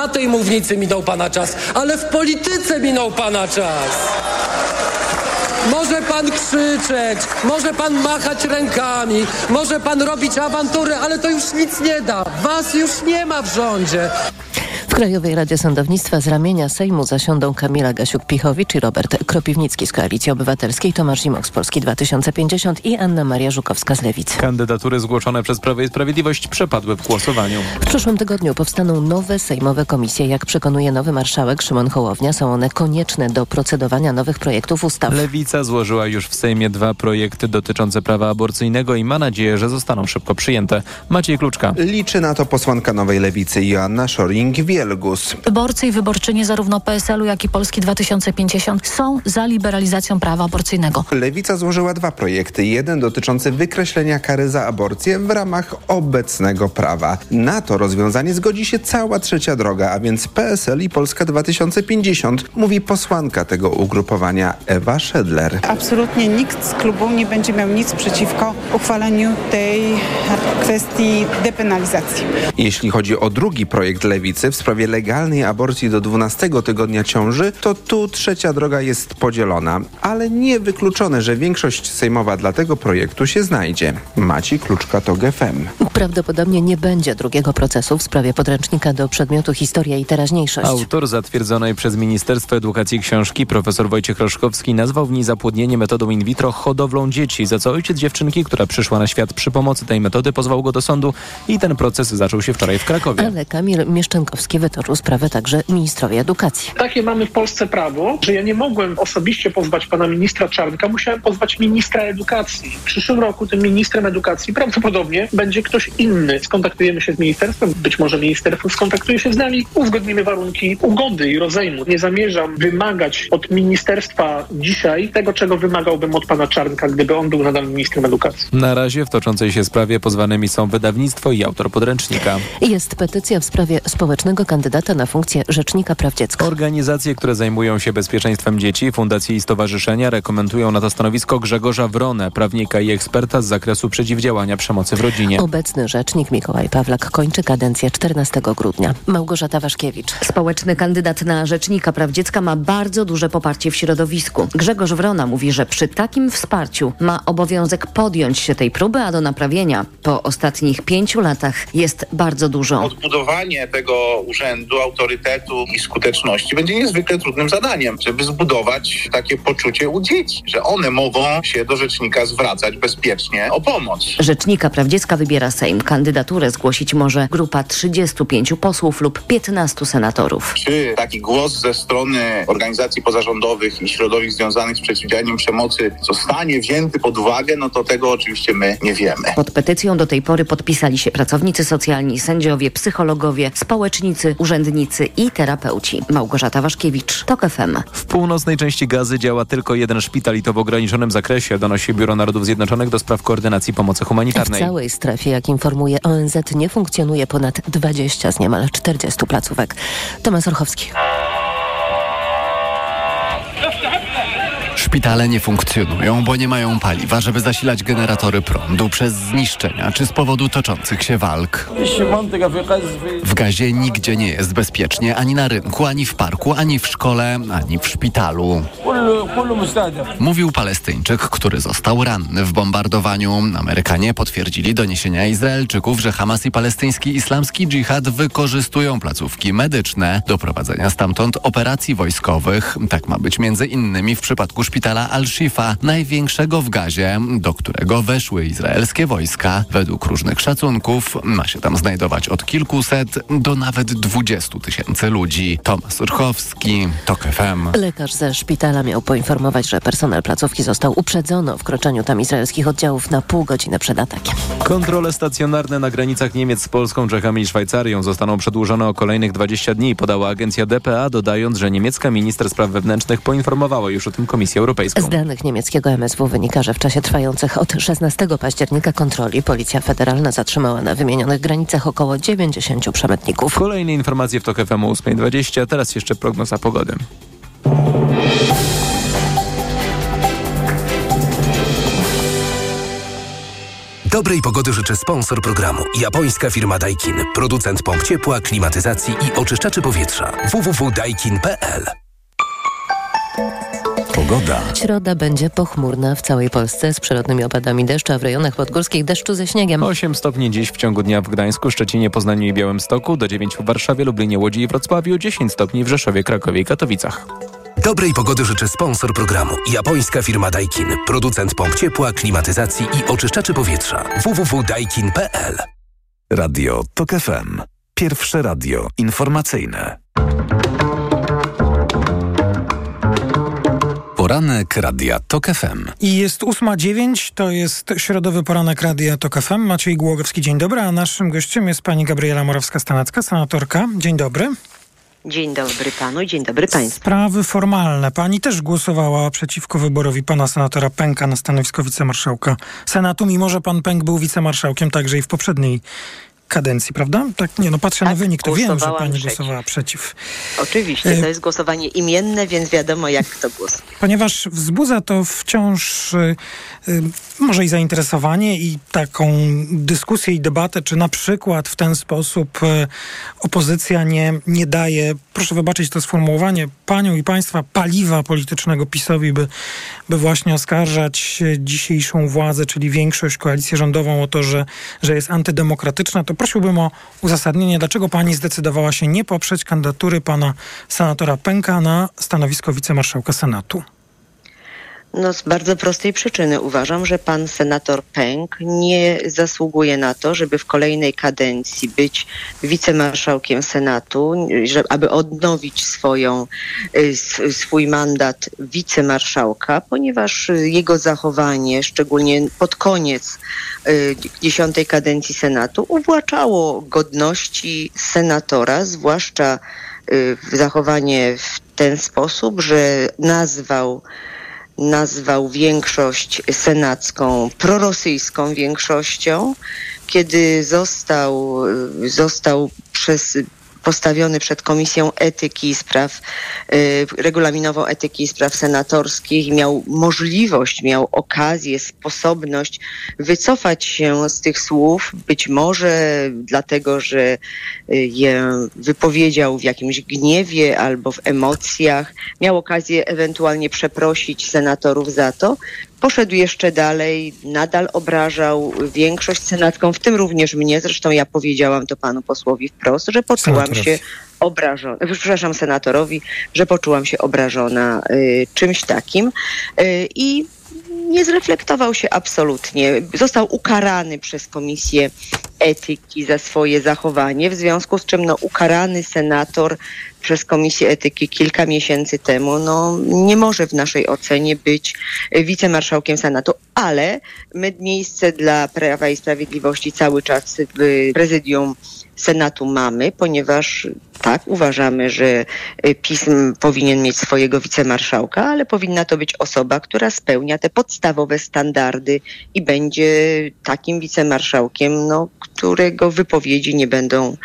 na tej mównicy minął pana czas, ale w polityce minął pana czas. Może pan krzyczeć, może pan machać rękami, może pan robić awantury, ale to już nic nie da. Was już nie ma w rządzie. W Krajowej Radzie Sądownictwa z ramienia Sejmu zasiądą Kamila Gasiuk-Pichowicz i Robert Kropiwnicki z Koalicji Obywatelskiej, Tomasz Zimok z Polski 2050 i Anna Maria Żukowska z Lewicy. Kandydatury zgłoszone przez Prawo i Sprawiedliwość przepadły w głosowaniu. W przyszłym tygodniu powstaną nowe sejmowe komisje. Jak przekonuje nowy marszałek Szymon Hołownia, są one konieczne do procedowania nowych projektów ustaw. Lewica złożyła już w Sejmie dwa projekty dotyczące prawa aborcyjnego i ma nadzieję, że zostaną szybko przyjęte. Maciej Kluczka. Liczy na to posłanka Nowej Lewicy Joanna Szoring-Wielgus. Wyborcy i wyborczynie zarówno PSL-u, jak i Polski 2050 są za liberalizacją prawa aborcyjnego. Lewica złożyła dwa projekty. Jeden dotyczący wykreślenia kary za aborcję w ramach obecnego prawa. Na to rozwiązanie zgodzi się cała trzecia droga, a więc PSL i Polska 2050, mówi posłanka tego ugrupowania Ewa Szedler. Absolutnie nikt z klubu nie będzie miał nic przeciwko uchwaleniu tej kwestii depenalizacji. Jeśli chodzi o drugi projekt Lewicy w sprawie legalnej aborcji do 12 tygodnia ciąży, to tu trzecia droga jest podzielona, ale nie wykluczone, że większość sejmowa dla tego projektu się znajdzie. Maci Kluczka to GFM. Prawdopodobnie nie będzie drugiego procesu w sprawie podręcznika do przedmiotu historia i teraźniejszość. Autor zatwierdzonej przez Ministerstwo Edukacji książki profesor Wojciech Roszkowski nazwał w niej zapłodnienie metodą in vitro hodowlą dzieci, za co ojciec dziewczynki, która przyszła na świat przy pomocy tej metody pozwał go do sądu i ten proces zaczął się wczoraj w Krakowie. Ale Kamil Mieszczenkowski wytoczył sprawę także ministrowie edukacji. Takie mamy w Polsce prawo, że ja nie mogłem osobiście pozwać pana ministra Czarnka, musiałem pozwać ministra edukacji. W przyszłym roku tym ministrem edukacji prawdopodobnie będzie ktoś inny. Skontaktujemy się z ministerstwem, być może ministerstwo skontaktuje się z nami, uzgodnimy warunki ugody i rozejmu. Nie zamierzam wymagać od ministerstwa dzisiaj tego, czego wymagałbym od pana Czarnka, gdyby on był nadal ministrem edukacji. Na razie w toczącej się sprawie pozwanymi są wydawnictwo i autor podręcznika. Jest petycja w sprawie społecznego kandydata na funkcję Rzecznika Praw Dziecka. Organizacje, które zajmują się bezpieczeństwem dzieci, fundacje i stowarzyszenia rekomendują na to stanowisko Grzegorza Wronę, prawnika i eksperta z zakresu przeciwdziałania przemocy w rodzinie. Obecny rzecznik Mikołaj Pawlak kończy kadencję 14 grudnia. Małgorzata Waszkiewicz. Społeczny kandydat na Rzecznika Praw Dziecka ma bardzo duże poparcie w środowisku. Grzegorz Wrona mówi, że przy takim wsparciu ma obowiązek podjąć się tej próby, a do naprawienia po ostatnich pięciu latach jest bardzo dużo. Odbudowanie tego urzędu, autorytetu i skuteczności będzie niezwykle trudnym zadaniem, żeby zbudować takie poczucie u dzieci, że one mogą się do rzecznika zwracać bezpiecznie o pomoc. Rzecznika Praw Dziecka wybiera Sejm. Kandydaturę zgłosić może grupa 35 posłów lub 15 senatorów. Czy taki głos ze strony organizacji pozarządowych i środowisk związanych z przeciwdziałaniem przemocy zostanie wzięty pod uwagę, no to tego oczywiście my nie wiemy. Pod petycją do tej pory podpisali się pracownicy socjalni, sędziowie, psychologowie, społecznicy, urzędnicy i terapeuci. Małgorzata Waszkiewicz, TOK FM. W północnej części Gazy działa tylko jeden szpital i to w ograniczonym zakresie, donosi Biuro Narodów Zjednoczonych do spraw koordynacji pomocy W humanitarnej. całej strefie, jak informuje ONZ, nie funkcjonuje ponad 20 z niemal 40 placówek. Tomasz Orchowski. Szpitale nie funkcjonują, bo nie mają paliwa, żeby zasilać generatory prądu przez zniszczenia czy z powodu toczących się walk. W gazie nigdzie nie jest bezpiecznie ani na rynku, ani w parku, ani w szkole, ani w szpitalu. Mówił Palestyńczyk, który został ranny w bombardowaniu. Amerykanie potwierdzili doniesienia Izraelczyków, że Hamas i palestyński islamski dżihad wykorzystują placówki medyczne do prowadzenia stamtąd operacji wojskowych. Tak ma być między innymi w przypadku Al-Shifa, największego w Gazie, do którego weszły izraelskie wojska. Według różnych szacunków ma się tam znajdować od kilkuset do nawet dwudziestu tysięcy ludzi. Tomasz Urchowski, TOK FM. Lekarz ze szpitala miał poinformować, że personel placówki został uprzedzony o wkroczeniu tam izraelskich oddziałów na pół godziny przed atakiem. Kontrole stacjonarne na granicach Niemiec z Polską, Czechami i Szwajcarią zostaną przedłużone o kolejnych 20 dni, podała agencja DPA, dodając, że niemiecka minister spraw wewnętrznych poinformowała już o tym Komisję Europejską. Z danych niemieckiego MSW wynika, że w czasie trwających od 16 października kontroli Policja Federalna zatrzymała na wymienionych granicach około 90 przemytników. Kolejne informacje w TOK FM o 8.20, teraz jeszcze prognoza pogody. Dobrej pogody życzy sponsor programu. Japońska firma Daikin. Producent pomp ciepła, klimatyzacji i oczyszczaczy powietrza. www.daikin.pl Pogoda. Środa będzie pochmurna w całej Polsce z przelotnymi opadami deszczu, a w rejonach podgórskich deszczu ze śniegiem. 8 stopni dziś w ciągu dnia w Gdańsku, Szczecinie, Poznaniu i Białymstoku, do 9 w Warszawie, Lublinie, Łodzi i Wrocławiu, 10 stopni w Rzeszowie, Krakowie i Katowicach. Dobrej pogody życzy sponsor programu. Japońska firma Daikin. Producent pomp ciepła, klimatyzacji i oczyszczaczy powietrza. www.daikin.pl Radio TOK FM. Pierwsze radio informacyjne. Poranek Radia TOK FM. I jest 8.09, to jest środowy poranek Radia TOK FM. Maciej Głogowski, dzień dobry, a naszym gościem jest pani Gabriela Morawska-Stanacka, senatorka. Dzień dobry. Dzień dobry panu, dzień dobry państwu. Sprawy formalne. Pani też głosowała przeciwko wyborowi pana senatora Pęka na stanowisko wicemarszałka Senatu, mimo że pan Pęk był wicemarszałkiem także i w poprzedniej kadencji, prawda? Tak, nie, no patrzę tak, na wynik, to wiem, że pani przeciw. głosowała przeciw. Oczywiście, to jest głosowanie imienne, więc wiadomo, jak kto głosuje. Ponieważ wzbudza to wciąż y, y, może i zainteresowanie i taką dyskusję i debatę, czy na przykład w ten sposób y, opozycja nie, nie daje, proszę wybaczyć to sformułowanie, panią i państwa paliwa politycznego PiSowi, by, by właśnie oskarżać dzisiejszą władzę, czyli większość, koalicję rządową o to, że, że jest antydemokratyczna, to prosiłbym o uzasadnienie, dlaczego pani zdecydowała się nie poprzeć kandydatury pana senatora Pęka na stanowisko wicemarszałka Senatu. No z bardzo prostej przyczyny. Uważam, że pan senator Pęk nie zasługuje na to, żeby w kolejnej kadencji być wicemarszałkiem Senatu, żeby, aby odnowić swoją, swój mandat wicemarszałka, ponieważ jego zachowanie, szczególnie pod koniec dziesiątej kadencji Senatu, uwłaczało godności senatora, zwłaszcza zachowanie w ten sposób, że nazwał nazwał większość senacką prorosyjską większością, kiedy został, został przez postawiony przed Komisją Etyki i Spraw, y, regulaminową etyki i spraw senatorskich i miał możliwość, miał okazję, sposobność wycofać się z tych słów, być może dlatego, że y, je wypowiedział w jakimś gniewie albo w emocjach, miał okazję ewentualnie przeprosić senatorów za to, Poszedł jeszcze dalej, nadal obrażał większość senacką, w tym również mnie. Zresztą ja powiedziałam to panu posłowi wprost, że poczułam się obrażona, przepraszam senatorowi, że poczułam się obrażona y, czymś takim. Y, I nie zreflektował się absolutnie. Został ukarany przez Komisję Etyki za swoje zachowanie, w związku z czym no, ukarany senator przez Komisję Etyki kilka miesięcy temu, no, nie może w naszej ocenie być wicemarszałkiem Senatu, ale my miejsce dla Prawa i Sprawiedliwości cały czas w prezydium Senatu mamy, ponieważ tak, uważamy, że pism powinien mieć swojego wicemarszałka, ale powinna to być osoba, która spełnia te podstawowe standardy i będzie takim wicemarszałkiem, no, którego wypowiedzi nie będą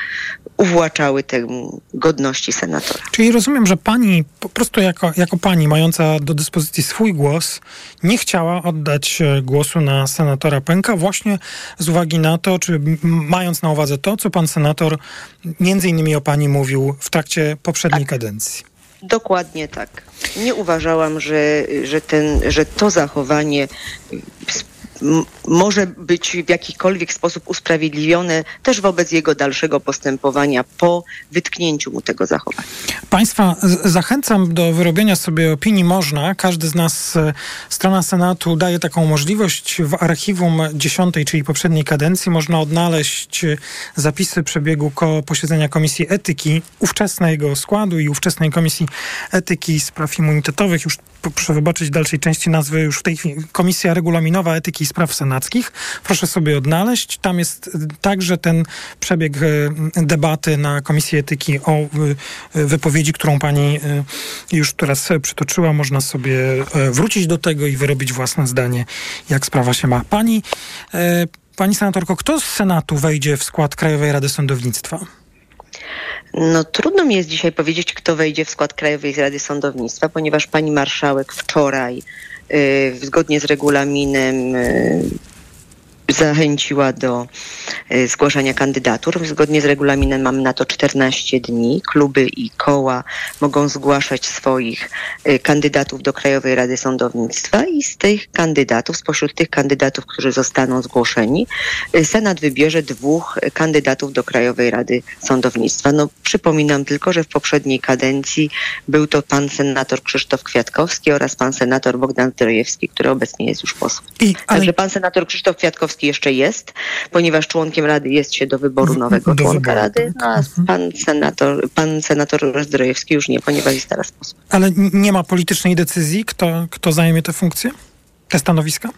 uwłaczały temu godności senatora. Czyli rozumiem, że pani, po prostu jako, jako pani mająca do dyspozycji swój głos, nie chciała oddać głosu na senatora Pęka właśnie z uwagi na to, czy mając na uwadze to, co pan senator między innymi o pani mówił w trakcie poprzedniej tak. kadencji. Dokładnie tak. Nie uważałam, że, że, ten, że to zachowanie może być w jakikolwiek sposób usprawiedliwione też wobec jego dalszego postępowania po wytknięciu mu tego zachowania. Państwa zachęcam do wyrobienia sobie opinii. Można. Każdy z nas, e, strona Senatu daje taką możliwość. W archiwum dziesiątej, czyli poprzedniej kadencji, można odnaleźć e, zapisy przebiegu posiedzenia Komisji Etyki, ówczesnego składu i ówczesnej Komisji Etyki i Spraw Immunitetowych. Już proszę wybaczyć dalszej części nazwy, już w tej chwili Komisja Regulaminowa Etyki Spraw Senackich. Proszę sobie odnaleźć. Tam jest także ten przebieg debaty na Komisji Etyki o wypowiedzi, którą pani już teraz przytoczyła. Można sobie wrócić do tego i wyrobić własne zdanie, jak sprawa się ma. Pani, pani senatorko, kto z Senatu wejdzie w skład Krajowej Rady Sądownictwa? No trudno mi jest dzisiaj powiedzieć, kto wejdzie w skład Krajowej Rady Sądownictwa, ponieważ pani marszałek wczoraj y, zgodnie z regulaminem y, zachęciła do y, zgłaszania kandydatur. Zgodnie z regulaminem mamy na to 14 dni. Kluby i koła mogą zgłaszać swoich y, kandydatów do Krajowej Rady Sądownictwa i z tych kandydatów, spośród tych kandydatów, którzy zostaną zgłoszeni, y, Senat wybierze dwóch kandydatów do Krajowej Rady Sądownictwa. No, przypominam tylko, że w poprzedniej kadencji był to pan senator Krzysztof Kwiatkowski oraz pan senator Bogdan Zdrojewski, który obecnie jest już posłem. I, ale... Także pan senator Krzysztof Kwiatkowski jeszcze jest, ponieważ członkiem Rady jest się do wyboru nowego do członka wyboru, Rady, no, a pan senator, pan senator Zdrojewski już nie, ponieważ jest teraz posłem. Ale nie ma politycznej decyzji, kto, kto zajmie te funkcje, te stanowiska?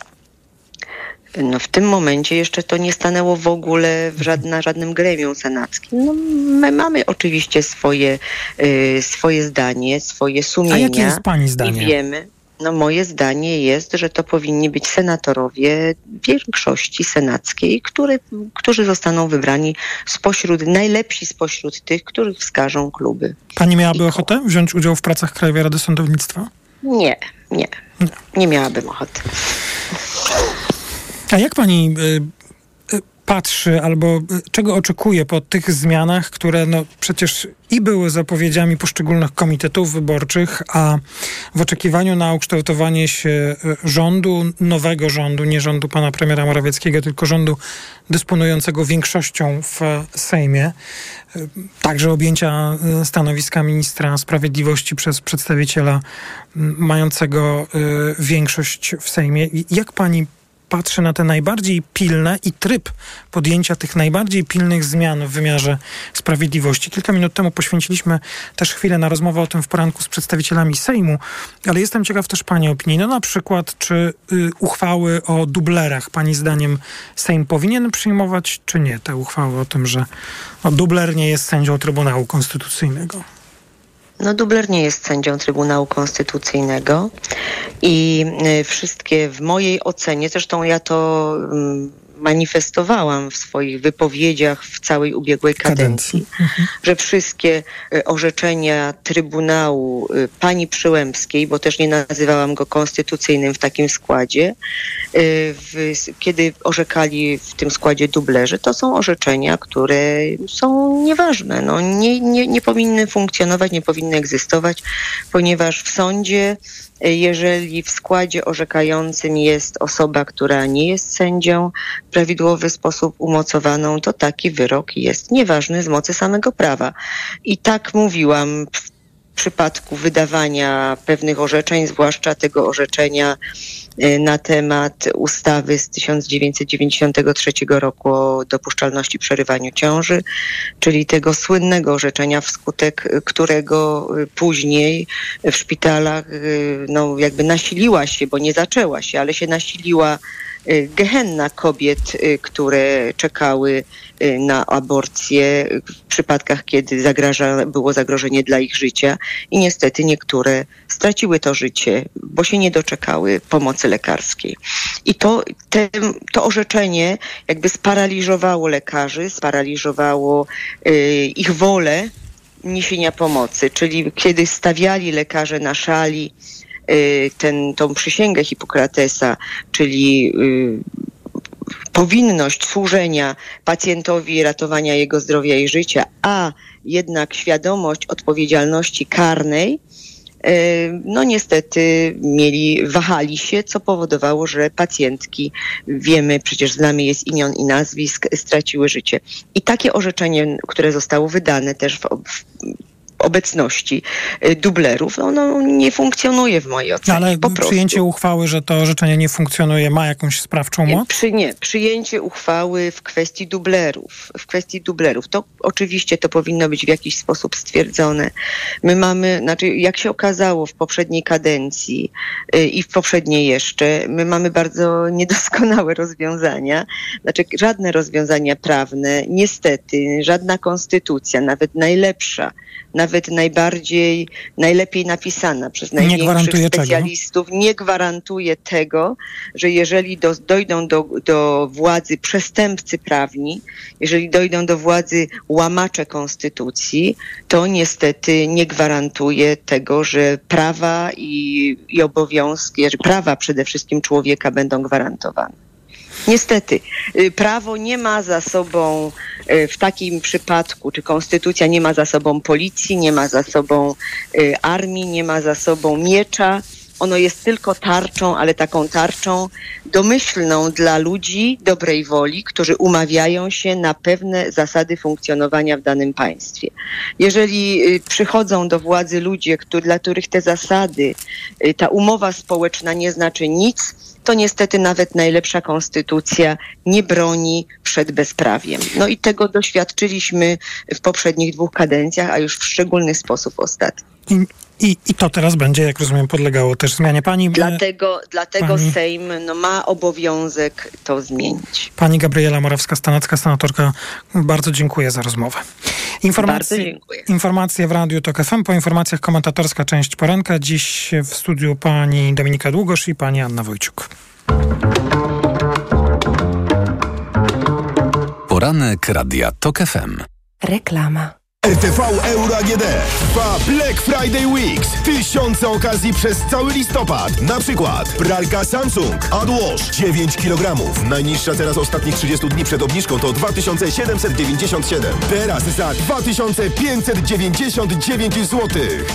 No w tym momencie jeszcze to nie stanęło w ogóle w żad, na żadnym gremium senackim. No, my mamy oczywiście swoje, y, swoje zdanie, swoje sumienia. A jakie jest pani zdanie? I wiemy. No moje zdanie jest, że to powinni być senatorowie większości senackiej, który, którzy zostaną wybrani spośród, najlepsi spośród tych, których wskażą kluby. Pani miałaby ochotę wziąć udział w pracach Krajowej Rady Sądownictwa? Nie, nie. Nie miałabym ochoty. A jak pani y, patrzy albo y, czego oczekuje po tych zmianach, które no przecież i były zapowiedziami poszczególnych komitetów wyborczych, a w oczekiwaniu na ukształtowanie się y, rządu, nowego rządu, nie rządu pana premiera Morawieckiego, tylko rządu dysponującego większością w Sejmie, y, także objęcia stanowiska ministra sprawiedliwości przez przedstawiciela mającego większość w Sejmie. Jak pani patrzy na te najbardziej pilne i tryb podjęcia tych najbardziej pilnych zmian w wymiarze sprawiedliwości. Kilka minut temu poświęciliśmy też chwilę na rozmowę o tym w poranku z przedstawicielami Sejmu, ale jestem ciekaw też Pani opinii. No na przykład, czy y, uchwały o dublerach Pani zdaniem Sejm powinien przyjmować, czy nie? Te uchwały o tym, że no, dubler nie jest sędzią Trybunału Konstytucyjnego. No, Dubler nie jest sędzią Trybunału Konstytucyjnego i y, wszystkie w mojej ocenie, zresztą ja to mm, manifestowałam w swoich wypowiedziach w całej ubiegłej kadencji, że wszystkie y, orzeczenia Trybunału y, pani Przyłębskiej, bo też nie nazywałam go konstytucyjnym w takim składzie, y, w, kiedy orzekali w tym składzie dublerzy, to są orzeczenia, które są nieważne. No, nie, nie, nie powinny funkcjonować, nie powinny egzystować, ponieważ w sądzie jeżeli w składzie orzekającym jest osoba, która nie jest sędzią prawidłowy sposób umocowaną, to taki wyrok jest nieważny z mocy samego prawa. I tak mówiłam w przypadku wydawania pewnych orzeczeń, zwłaszcza tego orzeczenia y, na temat ustawy z 1993 roku o dopuszczalności przerywaniu ciąży, czyli tego słynnego orzeczenia, wskutek którego y, później w szpitalach y, no, jakby nasiliła się, bo nie zaczęła się, ale się nasiliła gehenna kobiet, y, które czekały y, na aborcję w przypadkach, kiedy zagraża, było zagrożenie dla ich życia i niestety niektóre straciły to życie, bo się nie doczekały pomocy lekarskiej. I to, te, to orzeczenie jakby sparaliżowało lekarzy, sparaliżowało y, ich wolę niesienia pomocy, czyli kiedy stawiali lekarze na szali y, ten, tą przysięgę Hipokratesa, czyli y, powinność służenia pacjentowi, ratowania jego zdrowia i życia, a jednak świadomość odpowiedzialności karnej, y, no niestety mieli, wahali się, co powodowało, że pacjentki, wiemy, przecież znamy jest imion i nazwisk, straciły życie. I takie orzeczenie, które zostało wydane też w, w obecności y, dublerów, ono nie funkcjonuje w mojej ocenie. Ale przyjęcie uchwały, że to orzeczenie nie funkcjonuje, ma jakąś sprawczą moc? Przy, nie, przyjęcie uchwały w kwestii dublerów. W kwestii dublerów. To oczywiście to powinno być w jakiś sposób stwierdzone. My mamy, znaczy jak się okazało w poprzedniej kadencji y, i w poprzedniej jeszcze, my mamy bardzo niedoskonałe rozwiązania. Znaczy żadne rozwiązania prawne, niestety, żadna konstytucja, nawet najlepsza, nawet najbardziej, najlepiej napisana przez największych czego? specjalistów, nie gwarantuje tego, że jeżeli do, dojdą do, do władzy przestępcy prawni, jeżeli dojdą do władzy łamacze konstytucji, to niestety nie gwarantuje tego, że prawa i, i obowiązki, że prawa przede wszystkim człowieka będą gwarantowane. Niestety, y, prawo nie ma za sobą y, w takim przypadku, czy konstytucja nie ma za sobą policji, nie ma za sobą y, armii, nie ma za sobą miecza. Ono jest tylko tarczą, ale taką tarczą domyślną dla ludzi dobrej woli, którzy umawiają się na pewne zasady funkcjonowania w danym państwie. Jeżeli y, przychodzą do władzy ludzie, którzy, dla których te zasady, y, ta umowa społeczna nie znaczy nic, to niestety nawet najlepsza konstytucja nie broni przed bezprawiem. No i tego doświadczyliśmy w poprzednich dwóch kadencjach, a już w szczególny sposób ostatnio. I, i, to teraz będzie, jak rozumiem, podlegało też zmianie. Pani, Dlatego, dlatego pani- Sejm no, ma obowiązek to zmienić. pani Gabriela Morawska-Stanecka, senatorka, bardzo dziękuję za rozmowę. Bardzo Informacje, dziękuję. informacje w Radiu TOK FM. Po informacjach komentatorska część poranka. Dziś w studiu pani Dominika Długosz i pani Anna Wojciuk. Poranek Radia TOK FM. Reklama. RTV Euro AGD trwa Black Friday Weeks. Tysiące okazji przez cały listopad. Na przykład pralka Samsung AdWash 9 kg. Najniższa teraz ostatnich 30 dni przed obniżką to 2797. Teraz za 2599 zł.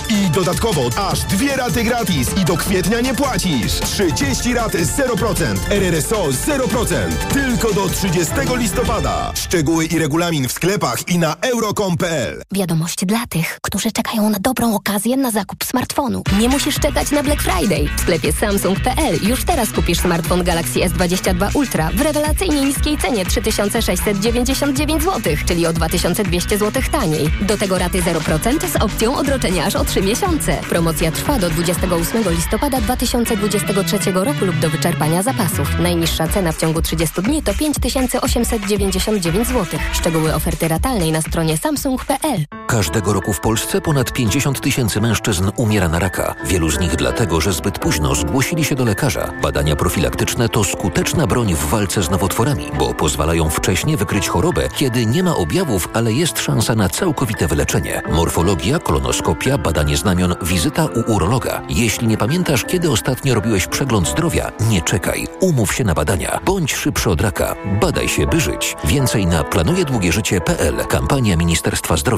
I dodatkowo aż dwie raty gratis i do kwietnia nie płacisz. 30 rat 0%. RRSO 0%. Tylko do 30 listopada. Szczegóły i regulamin w sklepach i na euro.com.pl Wiadomość dla tych, którzy czekają na dobrą okazję na zakup smartfonu. Nie musisz czekać na Black Friday. W sklepie Samsung.pl już teraz kupisz smartfon Galaxy S22 Ultra w rewelacyjnie niskiej cenie 3699 zł, czyli o 2200 zł taniej. Do tego raty 0% z opcją odroczenia aż o 3 miesiące. Promocja trwa do 28 listopada 2023 roku lub do wyczerpania zapasów. Najniższa cena w ciągu 30 dni to 5899 zł. Szczegóły oferty ratalnej na stronie samsung.pl. Każdego roku w Polsce ponad 50 tysięcy mężczyzn umiera na raka. Wielu z nich dlatego, że zbyt późno zgłosili się do lekarza. Badania profilaktyczne to skuteczna broń w walce z nowotworami, bo pozwalają wcześnie wykryć chorobę, kiedy nie ma objawów, ale jest szansa na całkowite wyleczenie. Morfologia, kolonoskopia, badanie znamion, wizyta u urologa. Jeśli nie pamiętasz, kiedy ostatnio robiłeś przegląd zdrowia, nie czekaj. Umów się na badania. Bądź szybszy od raka. Badaj się, by żyć. Więcej na planujedługieżycie.pl. Kampania Ministerstwa Zdrowia.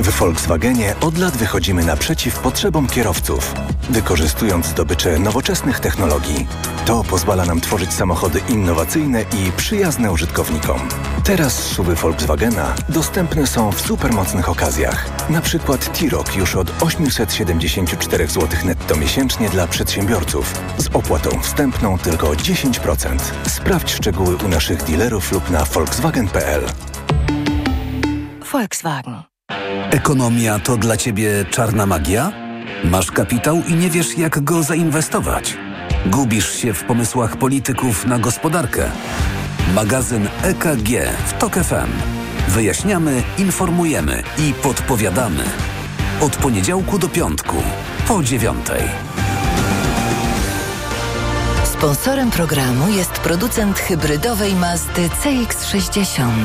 W Volkswagenie od lat wychodzimy naprzeciw potrzebom kierowców, wykorzystując zdobycze nowoczesnych technologii. To pozwala nam tworzyć samochody innowacyjne i przyjazne użytkownikom. Teraz SUVy Volkswagena dostępne są w supermocnych okazjach. Na przykład T-Roc już od 874 zł netto miesięcznie dla przedsiębiorców z opłatą wstępną tylko 10%. Sprawdź szczegóły u naszych dealerów lub na volkswagen.pl. Volkswagen. Ekonomia to dla Ciebie czarna magia? Masz kapitał i nie wiesz, jak go zainwestować? Gubisz się w pomysłach polityków na gospodarkę? Magazyn EKG w TOK FM. Wyjaśniamy, informujemy i podpowiadamy. Od poniedziałku do piątku, po dziewiątej. Sponsorem programu jest producent hybrydowej Mazdy CX-60.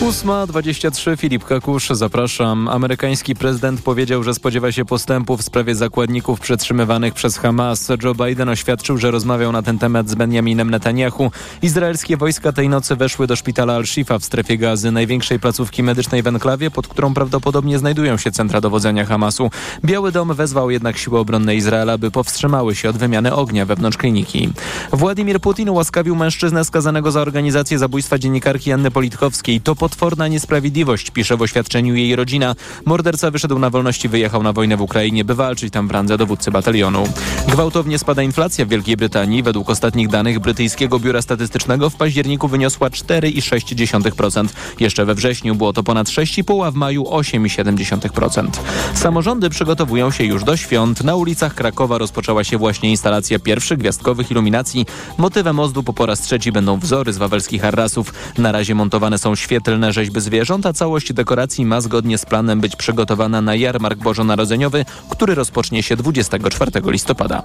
8.23 Filip Kakusz, zapraszam. Amerykański prezydent powiedział, że spodziewa się postępu w sprawie zakładników przetrzymywanych przez Hamas. Joe Biden oświadczył, że rozmawiał na ten temat z Benjaminem Netanyahu. Izraelskie wojska tej nocy weszły do szpitala Al-Shifa w strefie gazy, największej placówki medycznej w enklawie, pod którą prawdopodobnie znajdują się centra dowodzenia Hamasu. Biały Dom wezwał jednak siły obronne Izraela, by powstrzymały się od wymiany ognia wewnątrz kliniki. Władimir Putin ułaskawił mężczyznę skazanego za organizację zabójstwa dziennikarki Anny Politkowskiej. To po potworna niesprawiedliwość, pisze w oświadczeniu jej rodzina. Morderca wyszedł na wolność i wyjechał na wojnę w Ukrainie, by walczyć tam w randze dowódcy batalionu. Gwałtownie spada inflacja w Wielkiej Brytanii. Według ostatnich danych brytyjskiego biura statystycznego w październiku wyniosła 4,6%. Jeszcze we wrześniu było to ponad 6,5%, a w maju 8,7%. Samorządy przygotowują się już do świąt. Na ulicach Krakowa rozpoczęła się właśnie instalacja pierwszych gwiazdkowych iluminacji. Motywem ozdu po raz trzeci będą wzory z wawelskich harrasów. Na razie montowane są świetlne rzeźby zwierząt, a całość dekoracji ma zgodnie z planem być przygotowana na jarmark bożonarodzeniowy, który rozpocznie się 24 listopada.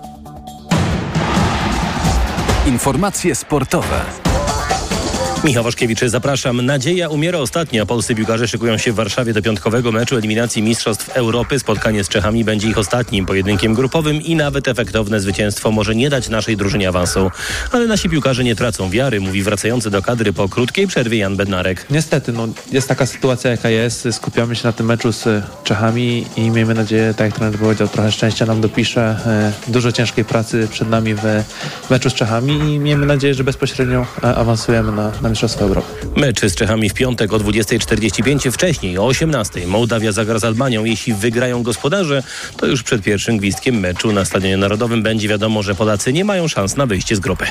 Informacje sportowe. Michał Waszkiewicz, zapraszam. Nadzieja umiera ostatnia. Polscy piłkarze szykują się w Warszawie do piątkowego meczu eliminacji Mistrzostw Europy. Spotkanie z Czechami będzie ich ostatnim pojedynkiem grupowym i nawet efektowne zwycięstwo może nie dać naszej drużynie awansu. Ale nasi piłkarze nie tracą wiary, mówi wracający do kadry po krótkiej przerwie Jan Bednarek. Niestety, no, jest taka sytuacja jaka jest. Skupiamy się na tym meczu z Czechami i miejmy nadzieję, tak jak trener powiedział, trochę szczęścia nam dopisze. E, Dużo ciężkiej pracy przed nami w meczu z Czechami i miejmy nadzieję, że bezpośrednio e, awansujemy na, na Mistrzostwa Europy. Mecz z Czechami w piątek o 20.45, wcześniej o 18.00. Mołdawia zagra z Albanią. Jeśli wygrają gospodarze, to już przed pierwszym gwizdkiem meczu na Stadionie Narodowym będzie wiadomo, że Polacy nie mają szans na wyjście z grupy.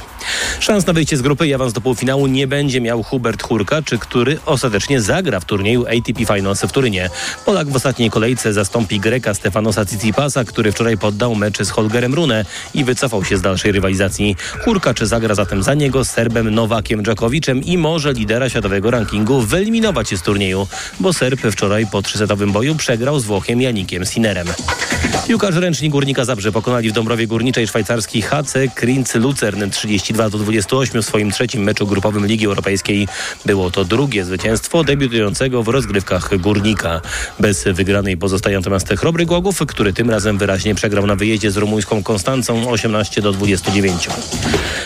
Szans na wyjście z grupy i awans do półfinału nie będzie miał Hubert Hurka, czy który ostatecznie zagra w turnieju ATP Finals w Turynie. Polak w ostatniej kolejce zastąpi Greka Stefanosa Tsitsipasa, który wczoraj poddał mecz z Holgerem Rune i wycofał się z dalszej rywalizacji. Hurka czy zagra zatem za niego z Serbem Nowakiem Dżokowiczem i może lidera światowego rankingu wyeliminować z turnieju, bo Serb wczoraj po trzysetowym boju przegrał z Włochem Janikiem Sinerem. Piłkarze ręczni Górnika Zabrze pokonali w Dąbrowie Górniczej szwajcarski HC Krinz Lucern 32 do 28 w swoim trzecim meczu grupowym Ligi Europejskiej. Było to drugie zwycięstwo debiutującego w rozgrywkach Górnika. Bez wygranej pozostaje natomiast Chrobry Głogów, który tym razem wyraźnie przegrał na wyjeździe z rumuńską Konstancą 18 do 29.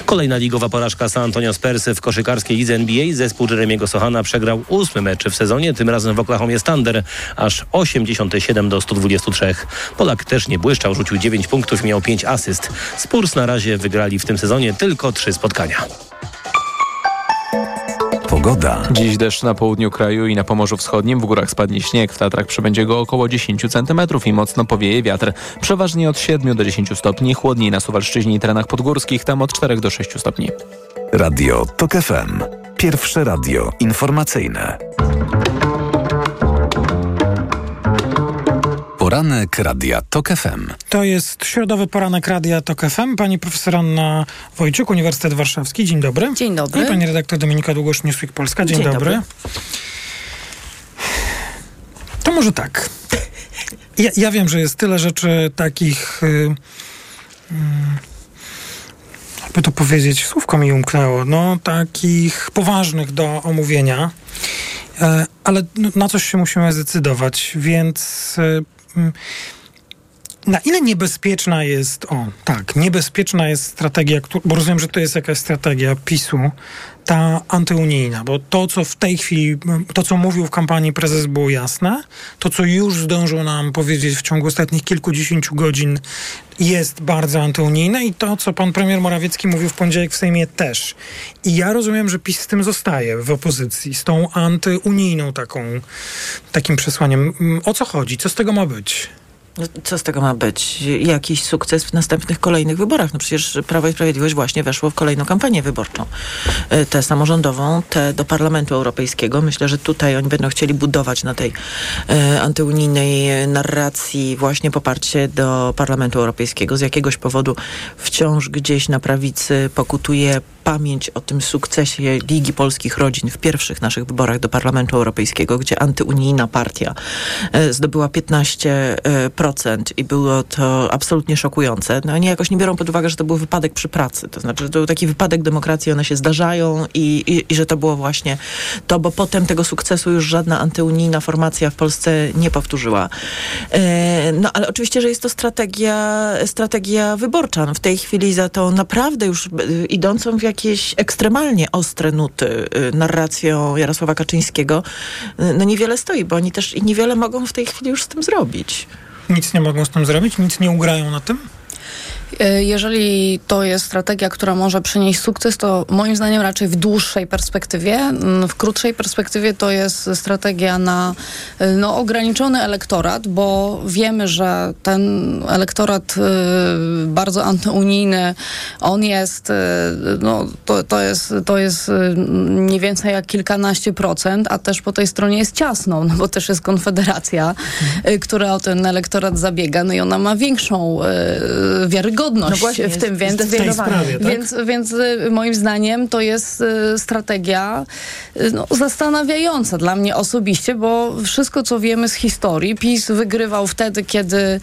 Kolejna ligowa porażka San Antonio Spurs w koszykarskiej NBA. Zespół Jeremiego Sohana przegrał ósmy mecz w sezonie, tym razem w Oklahomie Thunder, aż 87 do 123. Polak też nie błyszczał, rzucił 9 punktów miał 5 asyst. Spurs na razie wygrali w tym sezonie tylko 3 spotkania. Pogoda. Dziś deszcz na południu kraju i na Pomorzu Wschodnim. W górach spadnie śnieg. W Tatrach przebędzie go około 10 cm i mocno powieje wiatr. Przeważnie od 7 do 10 stopni. Chłodniej na Suwalszczyźnie i terenach podgórskich. Tam od 4 do 6 stopni. Radio TOK FM. Pierwsze radio informacyjne. Poranek Radia TOK FM. To jest środowy poranek Radia TOK FM. Pani profesor Anna Wojciuk, Uniwersytet Warszawski. Dzień dobry. Dzień dobry. I pani redaktor Dominika Długosz, Newsweek Polska. Dzień, Dzień dobry. dobry. To może tak. Ja, ja wiem, że jest tyle rzeczy takich... Yy, jakby to powiedzieć, słówko mi umknęło, no takich poważnych do omówienia, e, ale na coś się musimy zdecydować, więc e, na ile niebezpieczna jest, o tak, niebezpieczna jest strategia, bo rozumiem, że to jest jakaś strategia PiSu, ta antyunijna, bo to, co w tej chwili, to, co mówił w kampanii prezes było jasne, to, co już zdążył nam powiedzieć w ciągu ostatnich kilkudziesięciu godzin jest bardzo antyunijne i to, co pan premier Morawiecki mówił w poniedziałek w Sejmie też. I ja rozumiem, że PiS z tym zostaje w opozycji, z tą antyunijną taką, takim przesłaniem. Mm, O co chodzi? Co z tego ma być? Co z tego ma być? Jakiś sukces w następnych kolejnych wyborach? No przecież Prawo i Sprawiedliwość właśnie weszło w kolejną kampanię wyborczą. E, Tę samorządową, tę do Parlamentu Europejskiego. Myślę, że tutaj oni będą chcieli budować na tej e, antyunijnej narracji właśnie poparcie do Parlamentu Europejskiego. Z jakiegoś powodu wciąż gdzieś na prawicy pokutuje pamięć o tym sukcesie Ligi Polskich Rodzin w pierwszych naszych wyborach do Parlamentu Europejskiego, gdzie antyunijna partia e, zdobyła 15% i było to absolutnie szokujące. No oni jakoś nie biorą pod uwagę, że to był wypadek przy pracy. To znaczy, że to był taki wypadek demokracji, one się zdarzają i, i, i że to było właśnie to, bo potem tego sukcesu już żadna antyunijna formacja w Polsce nie powtórzyła. E, No ale oczywiście, że jest to strategia, strategia wyborcza. No, w tej chwili za tą naprawdę już e, idącą w jakieś ekstremalnie ostre nuty e, narracją Jarosława Kaczyńskiego, e, no niewiele stoi, bo oni też niewiele mogą w tej chwili już z tym zrobić. Nic nie mogą z tym zrobić? Nic nie ugrają na tym? E, jeżeli to jest strategia, która może przynieść sukces, to moim zdaniem raczej w dłuższej perspektywie. Mm, w krótszej perspektywie to jest strategia na e, no, ograniczony elektorat, bo wiemy, że ten elektorat y, bardzo antyunijny, on jest, no, to, to, jest, to jest mniej więcej jak kilkanaście procent, a też po tej stronie jest ciasno, no bo też jest Konfederacja, która o ten elektorat zabiega, no i ona ma większą y, wiarygodność No właśnie, w tym, więc, W tej sprawie, tak? więc, więc y, moim zdaniem to jest y, strategia y, no, zastanawiająca dla mnie osobiście, bo wszystko, co wiemy z historii, PiS wygrywał wtedy, kiedy y,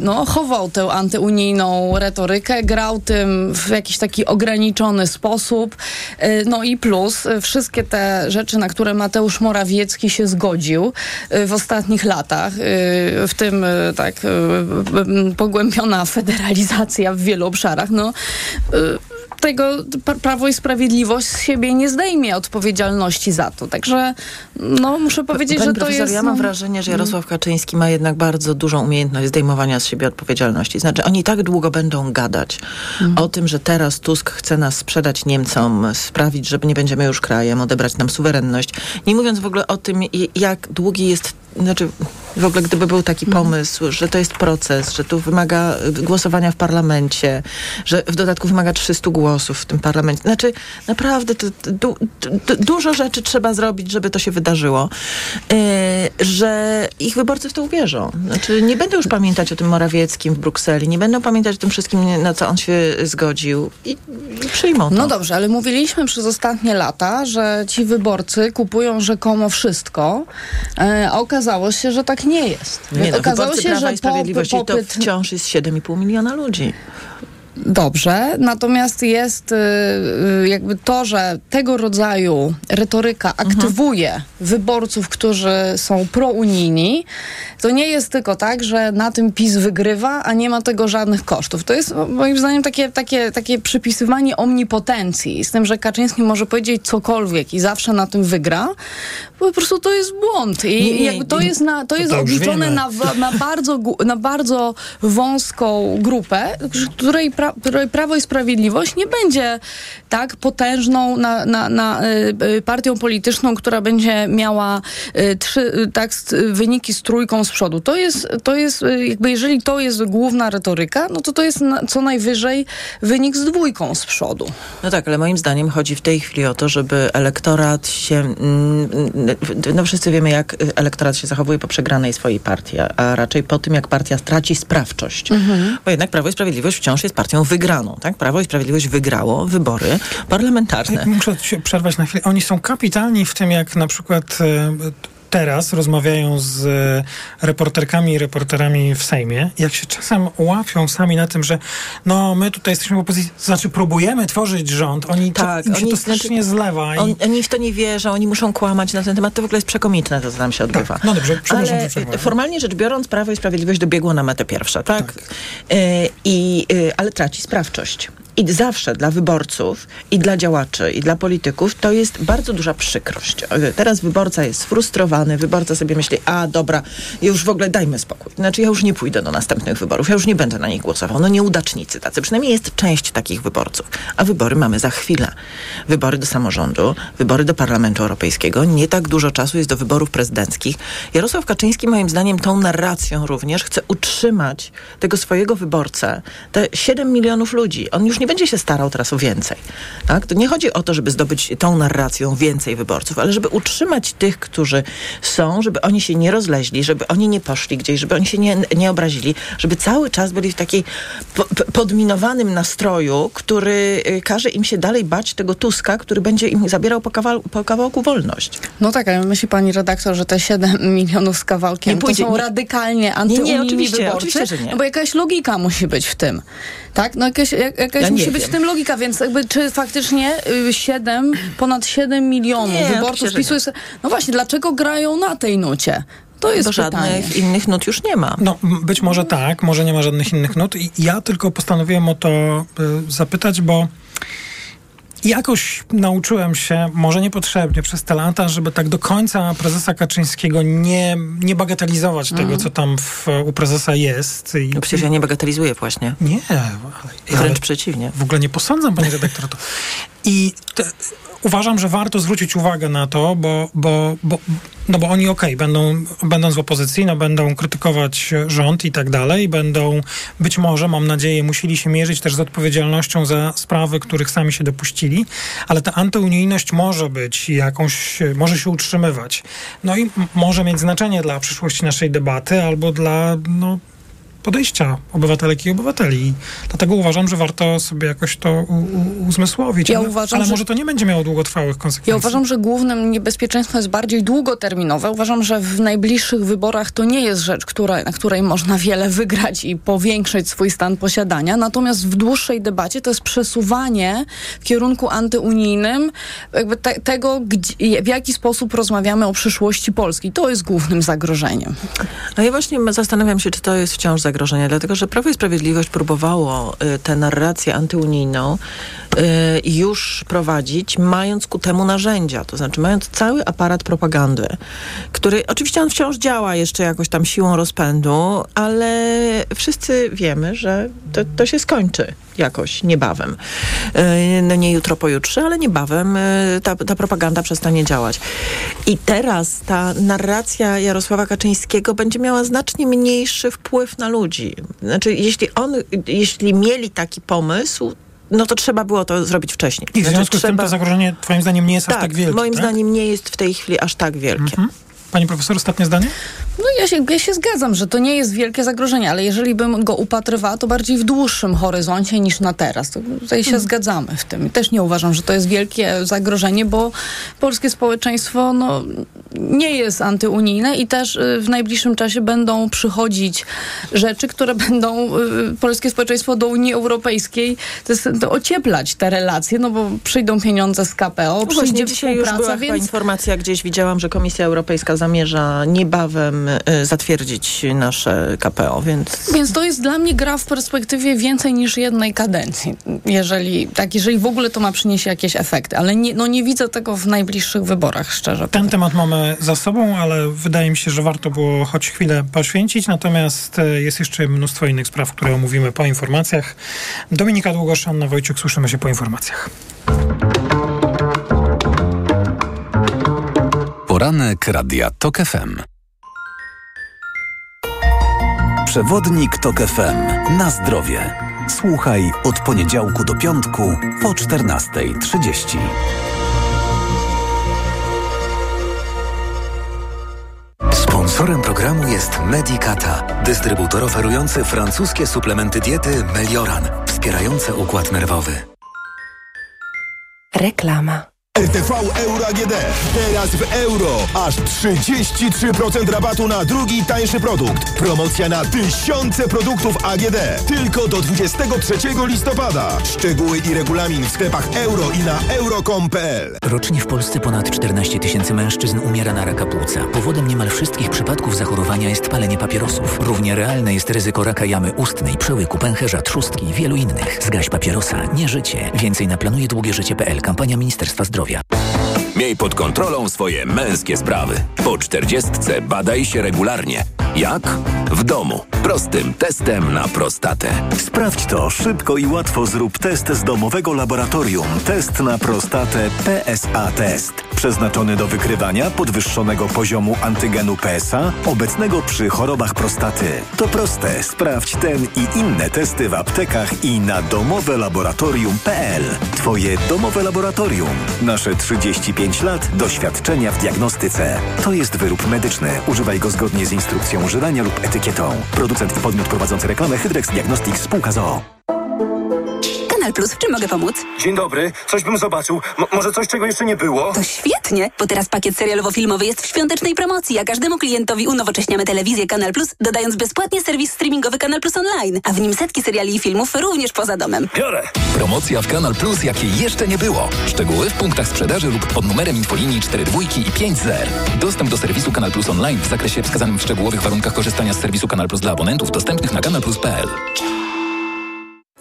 no, chował tę antyunijną retorykę, grał tym w jakiś taki ograniczony sposób. Y, No i plus y, wszystkie te rzeczy, na które Mateusz Morawiecki się zgodził y, w ostatnich latach, y, w tym y, tak y, y, pogłębiona federalizacja w wielu obszarach, no y, tego pra- Prawo i Sprawiedliwość z siebie nie zdejmie odpowiedzialności za to. Także no, muszę powiedzieć, Pani że to jest... ja no, mam wrażenie, że Jarosław Kaczyński ma jednak bardzo dużą umiejętność zdejmowania z siebie odpowiedzialności. Znaczy, oni tak długo będą gadać o tym, że teraz Tusk chce nas sprzedać Niemcom, sprawić, że nie będziemy już krajem, odebrać nam suwerenność. Nie mówiąc w ogóle o tym, jak długi jest, znaczy w ogóle gdyby był taki pomysł, że to jest proces, że tu wymaga y, głosowania w parlamencie, że w dodatku wymaga 300 głosów w tym parlamencie. Znaczy, naprawdę to, to, du, du, dużo rzeczy trzeba zrobić, żeby to się wydarzyło, y, że ich wyborcy w to uwierzą. Znaczy, nie będą już pamiętać o tym Morawieckim w Brukseli, nie będą pamiętać o tym wszystkim, na co on się zgodził i, i przyjmą to. No dobrze, ale mówiliśmy przez ostatnie lata, że ci wyborcy kupują rzekomo wszystko, e, a okazało się, że tak nie jest. Nie no, okazało się, Prawa że i Sprawiedliwości pop- popyt... to wciąż jest 7,5 miliona ludzi. Dobrze, natomiast jest y, y, jakby to, że tego rodzaju retoryka aktywuje wyborców, którzy są prounijni, to nie jest tylko tak, że na tym PiS wygrywa, a nie ma tego żadnych kosztów. To jest moim zdaniem takie, takie, takie przypisywanie omnipotencji, z tym, że Kaczyński może powiedzieć cokolwiek i zawsze na tym wygra. Po prostu to jest błąd. I Nie, to jest, na, to jest to obliczone na, na, bardzo, na bardzo wąską grupę, której, pra, której Prawo i Sprawiedliwość nie będzie tak potężną na, na, na, y, y, partią polityczną, która będzie miała y, trzy, tak, wyniki z trójką z przodu. To jest, to jest jakby jeżeli to jest główna retoryka, no to to jest na, co najwyżej wynik z dwójką z przodu. No tak, ale moim zdaniem chodzi w tej chwili o to, żeby elektorat się. mm, No wszyscy wiemy, jak elektorat się zachowuje po przegranej swojej partii, a- raczej po tym, jak partia straci sprawczość. Bo jednak Prawo i Sprawiedliwość wciąż jest partią wygraną. Tak? Prawo i Sprawiedliwość wygrało wybory parlamentarne. Muszę się przerwać na chwilę. Oni są kapitalni w tym, jak na przykład e, teraz rozmawiają z e, reporterkami i reporterami w Sejmie, jak się czasem łapią sami na tym, że no my tutaj jesteśmy w opozycji, znaczy próbujemy tworzyć rząd, oni, Tak, to, im się oni- to strasznie zlewa. I... On, oni w to nie wierzą, oni muszą kłamać na ten temat. To w ogóle jest przekomitne, to co tam się odbywa. no dobrze, przepraszam, Ale formalnie rzecz biorąc, Prawo i Sprawiedliwość dobiegło na metę pierwsza, tak? E, i, e, ale traci sprawczość. I zawsze dla wyborców, i dla działaczy, i dla polityków to jest bardzo duża przykrość. Teraz wyborca jest sfrustrowany, wyborca sobie myśli, a dobra, już w ogóle dajmy spokój. Znaczy ja już nie pójdę do następnych wyborów, ja już nie będę na nich głosował. No nieudacznicy tacy. Przynajmniej jest część takich wyborców. A wybory mamy za chwilę. Wybory do samorządu, wybory do Parlamentu Europejskiego. Nie tak dużo czasu jest do wyborów prezydenckich. Jarosław Kaczyński moim zdaniem tą narracją również chce utrzymać tego swojego wyborcę, te 7 milionów ludzi. On już nie będzie się starał teraz o więcej. Tak? To nie chodzi o to, żeby zdobyć tą narracją więcej wyborców, ale żeby utrzymać tych, którzy są, żeby oni się nie rozleźli, żeby oni nie poszli gdzieś, żeby oni się nie, nie obrazili, żeby cały czas byli w takiej po, po- podminowanym nastroju, który y, każe im się dalej bać tego Tuska, który będzie im zabierał po, kawał, po kawałku wolność. No tak, ale myśli pani redaktor, że te 7 milionów z kawałkiem Nie pójdzie- to są nie- radykalnie Nie, nie, antyunijni oczywiście, wyborcy? oczywiście, że nie. No bo jakaś logika musi być w tym. Tak? No jakaś, jak, jakaś Ja musi nie być wiem. w tym logika, więc jakby czy faktycznie y, 7, ponad 7 milionów Nie, wyborców PiSu jest... No właśnie, dlaczego grają na tej nucie? To jest Bo pytanie. żadnych innych nut już nie ma. No, być może tak, może nie ma żadnych innych nut. I ja tylko postanowiłem o to y, zapytać, bo jakoś nauczyłem się, może niepotrzebnie przez te lata, żeby tak do końca prezesa Kaczyńskiego nie, nie bagatelizować Mhm. tego, co tam w, u prezesa jest. I, No przecież ja nie bagatelizuję właśnie. Nie, ale, Wręcz ale przeciwnie. w ogóle nie posądzam, panie redaktor. To. I te, uważam, że warto zwrócić uwagę na to, bo, bo, bo, no bo oni okej, będą, będąc w opozycji, no będą krytykować rząd i tak dalej, będą być może, mam nadzieję, musieli się mierzyć też z odpowiedzialnością za sprawy, których sami się dopuścili, ale ta antyunijność może być jakąś, może się utrzymywać. No i może mieć znaczenie dla przyszłości naszej debaty albo dla, no, podejścia obywatelek i obywateli. Dlatego uważam, że warto sobie jakoś to u, u, uzmysłowić. Ja ale uważam, ale że- może to nie będzie miało długotrwałych konsekwencji. Ja uważam, że głównym niebezpieczeństwem jest bardziej długoterminowe. Uważam, że w najbliższych wyborach to nie jest rzecz, która, na której można wiele wygrać i powiększyć swój stan posiadania. Natomiast w dłuższej debacie to jest przesuwanie w kierunku antyunijnym jakby te, tego, gdzie, w jaki sposób rozmawiamy o przyszłości Polski. To jest głównym zagrożeniem. No ja właśnie zastanawiam się, czy to jest wciąż zagrożenie, dlatego że Prawo i Sprawiedliwość próbowało y, tę narrację antyunijną y, już prowadzić, mając ku temu narzędzia, to znaczy mając cały aparat propagandy, który oczywiście on wciąż działa jeszcze jakoś tam siłą rozpędu, ale wszyscy wiemy, że to, to się skończy jakoś niebawem. Y, No nie jutro, pojutrze, ale niebawem y, ta, ta propaganda przestanie działać. I teraz ta narracja Jarosława Kaczyńskiego będzie miała znacznie mniejszy wpływ na ludzi. Znaczy, jeśli on, jeśli mieli taki pomysł, no to trzeba było to zrobić wcześniej. I w Znaczy, związku z tym to zagrożenie twoim zdaniem nie jest tak, aż tak wielkie, moim tak? zdaniem nie jest w tej chwili aż tak wielkie. Mhm. Pani profesor, ostatnie zdanie? No ja się, ja się zgadzam, że to nie jest wielkie zagrożenie, ale jeżeli bym go upatrywała, to bardziej w dłuższym horyzoncie niż na teraz. To tutaj się zgadzamy w tym. I też nie uważam, że to jest wielkie zagrożenie, bo polskie społeczeństwo no, nie jest antyunijne i też y, w najbliższym czasie będą przychodzić rzeczy, które będą y, polskie społeczeństwo do Unii Europejskiej to jest, to ocieplać te relacje, no bo przyjdą pieniądze z KPO, No przyjdzie dzisiaj już była współpraca, więc informacja, gdzieś widziałam, że Komisja Europejska zamierza niebawem y, zatwierdzić nasze KPO, więc... Więc to jest dla mnie gra w perspektywie więcej niż jednej kadencji, jeżeli, tak, jeżeli w ogóle to ma przynieść jakieś efekty, ale nie, no nie widzę tego w najbliższych wyborach, szczerze. Ten temat mamy za sobą, ale wydaje mi się, że warto było choć chwilę poświęcić. Natomiast e, jest jeszcze mnóstwo innych spraw, które omówimy po informacjach. Dominika Długosz, Anna Wojciuk, słyszymy się po informacjach. Poranek Radia TOK FM. Przewodnik TOK FM. Na zdrowie. Słuchaj od poniedziałku do piątku po 14.30. Sponsorem programu jest Medicata, dystrybutor oferujący francuskie suplementy diety Melioran, wspierające układ nerwowy. Reklama. RTV Euro AGD. Teraz w euro. Aż 33% rabatu na drugi tańszy produkt. Promocja na tysiące produktów AGD. Tylko do 23 listopada. Szczegóły i regulamin w sklepach euro i na euro.com.pl Rocznie w Polsce ponad 14 tysięcy mężczyzn umiera na raka płuca. Powodem niemal wszystkich przypadków zachorowania jest palenie papierosów. Równie realne jest ryzyko raka jamy ustnej, przełyku, pęcherza, trzustki i wielu innych. Zgaś papierosa, nie życie. Więcej na planuje Kampania Ministerstwa Zdrowia. Miej pod kontrolą swoje męskie sprawy. Po czterdziestce badaj się regularnie. Jak? W domu. Prostym testem na prostatę. Sprawdź to szybko i łatwo zrób test z domowego laboratorium. Test na prostatę PSA Test. Przeznaczony do wykrywania podwyższonego poziomu antygenu PSA obecnego przy chorobach prostaty. To proste. Sprawdź ten i inne testy w aptekach i na domowelaboratorium.pl. Twoje domowe laboratorium. Nasze 35 lat doświadczenia w diagnostyce. To jest wyrób medyczny. Używaj go zgodnie z instrukcją używania lub etykietą. Producent i podmiot prowadzący reklamę Hydrex Diagnostics Spółka ZOO. Kanal Plus, w czym mogę pomóc? Dzień dobry, coś bym zobaczył. M- może coś, czego jeszcze nie było? To świetnie, bo teraz pakiet serialowo-filmowy jest w świątecznej promocji, a każdemu klientowi unowocześniamy telewizję Kanal Plus, dodając bezpłatnie serwis streamingowy Kanal Plus Online, a w nim setki seriali i filmów również poza domem. Biorę! Promocja w Kanal Plus, jakiej jeszcze nie było. Szczegóły w punktach sprzedaży lub pod numerem infolinii 42 i 50. Dostęp do serwisu Kanal Plus Online w zakresie wskazanym w szczegółowych warunkach korzystania z serwisu Kanal Plus dla abonentów dostępnych na kanalplus.pl.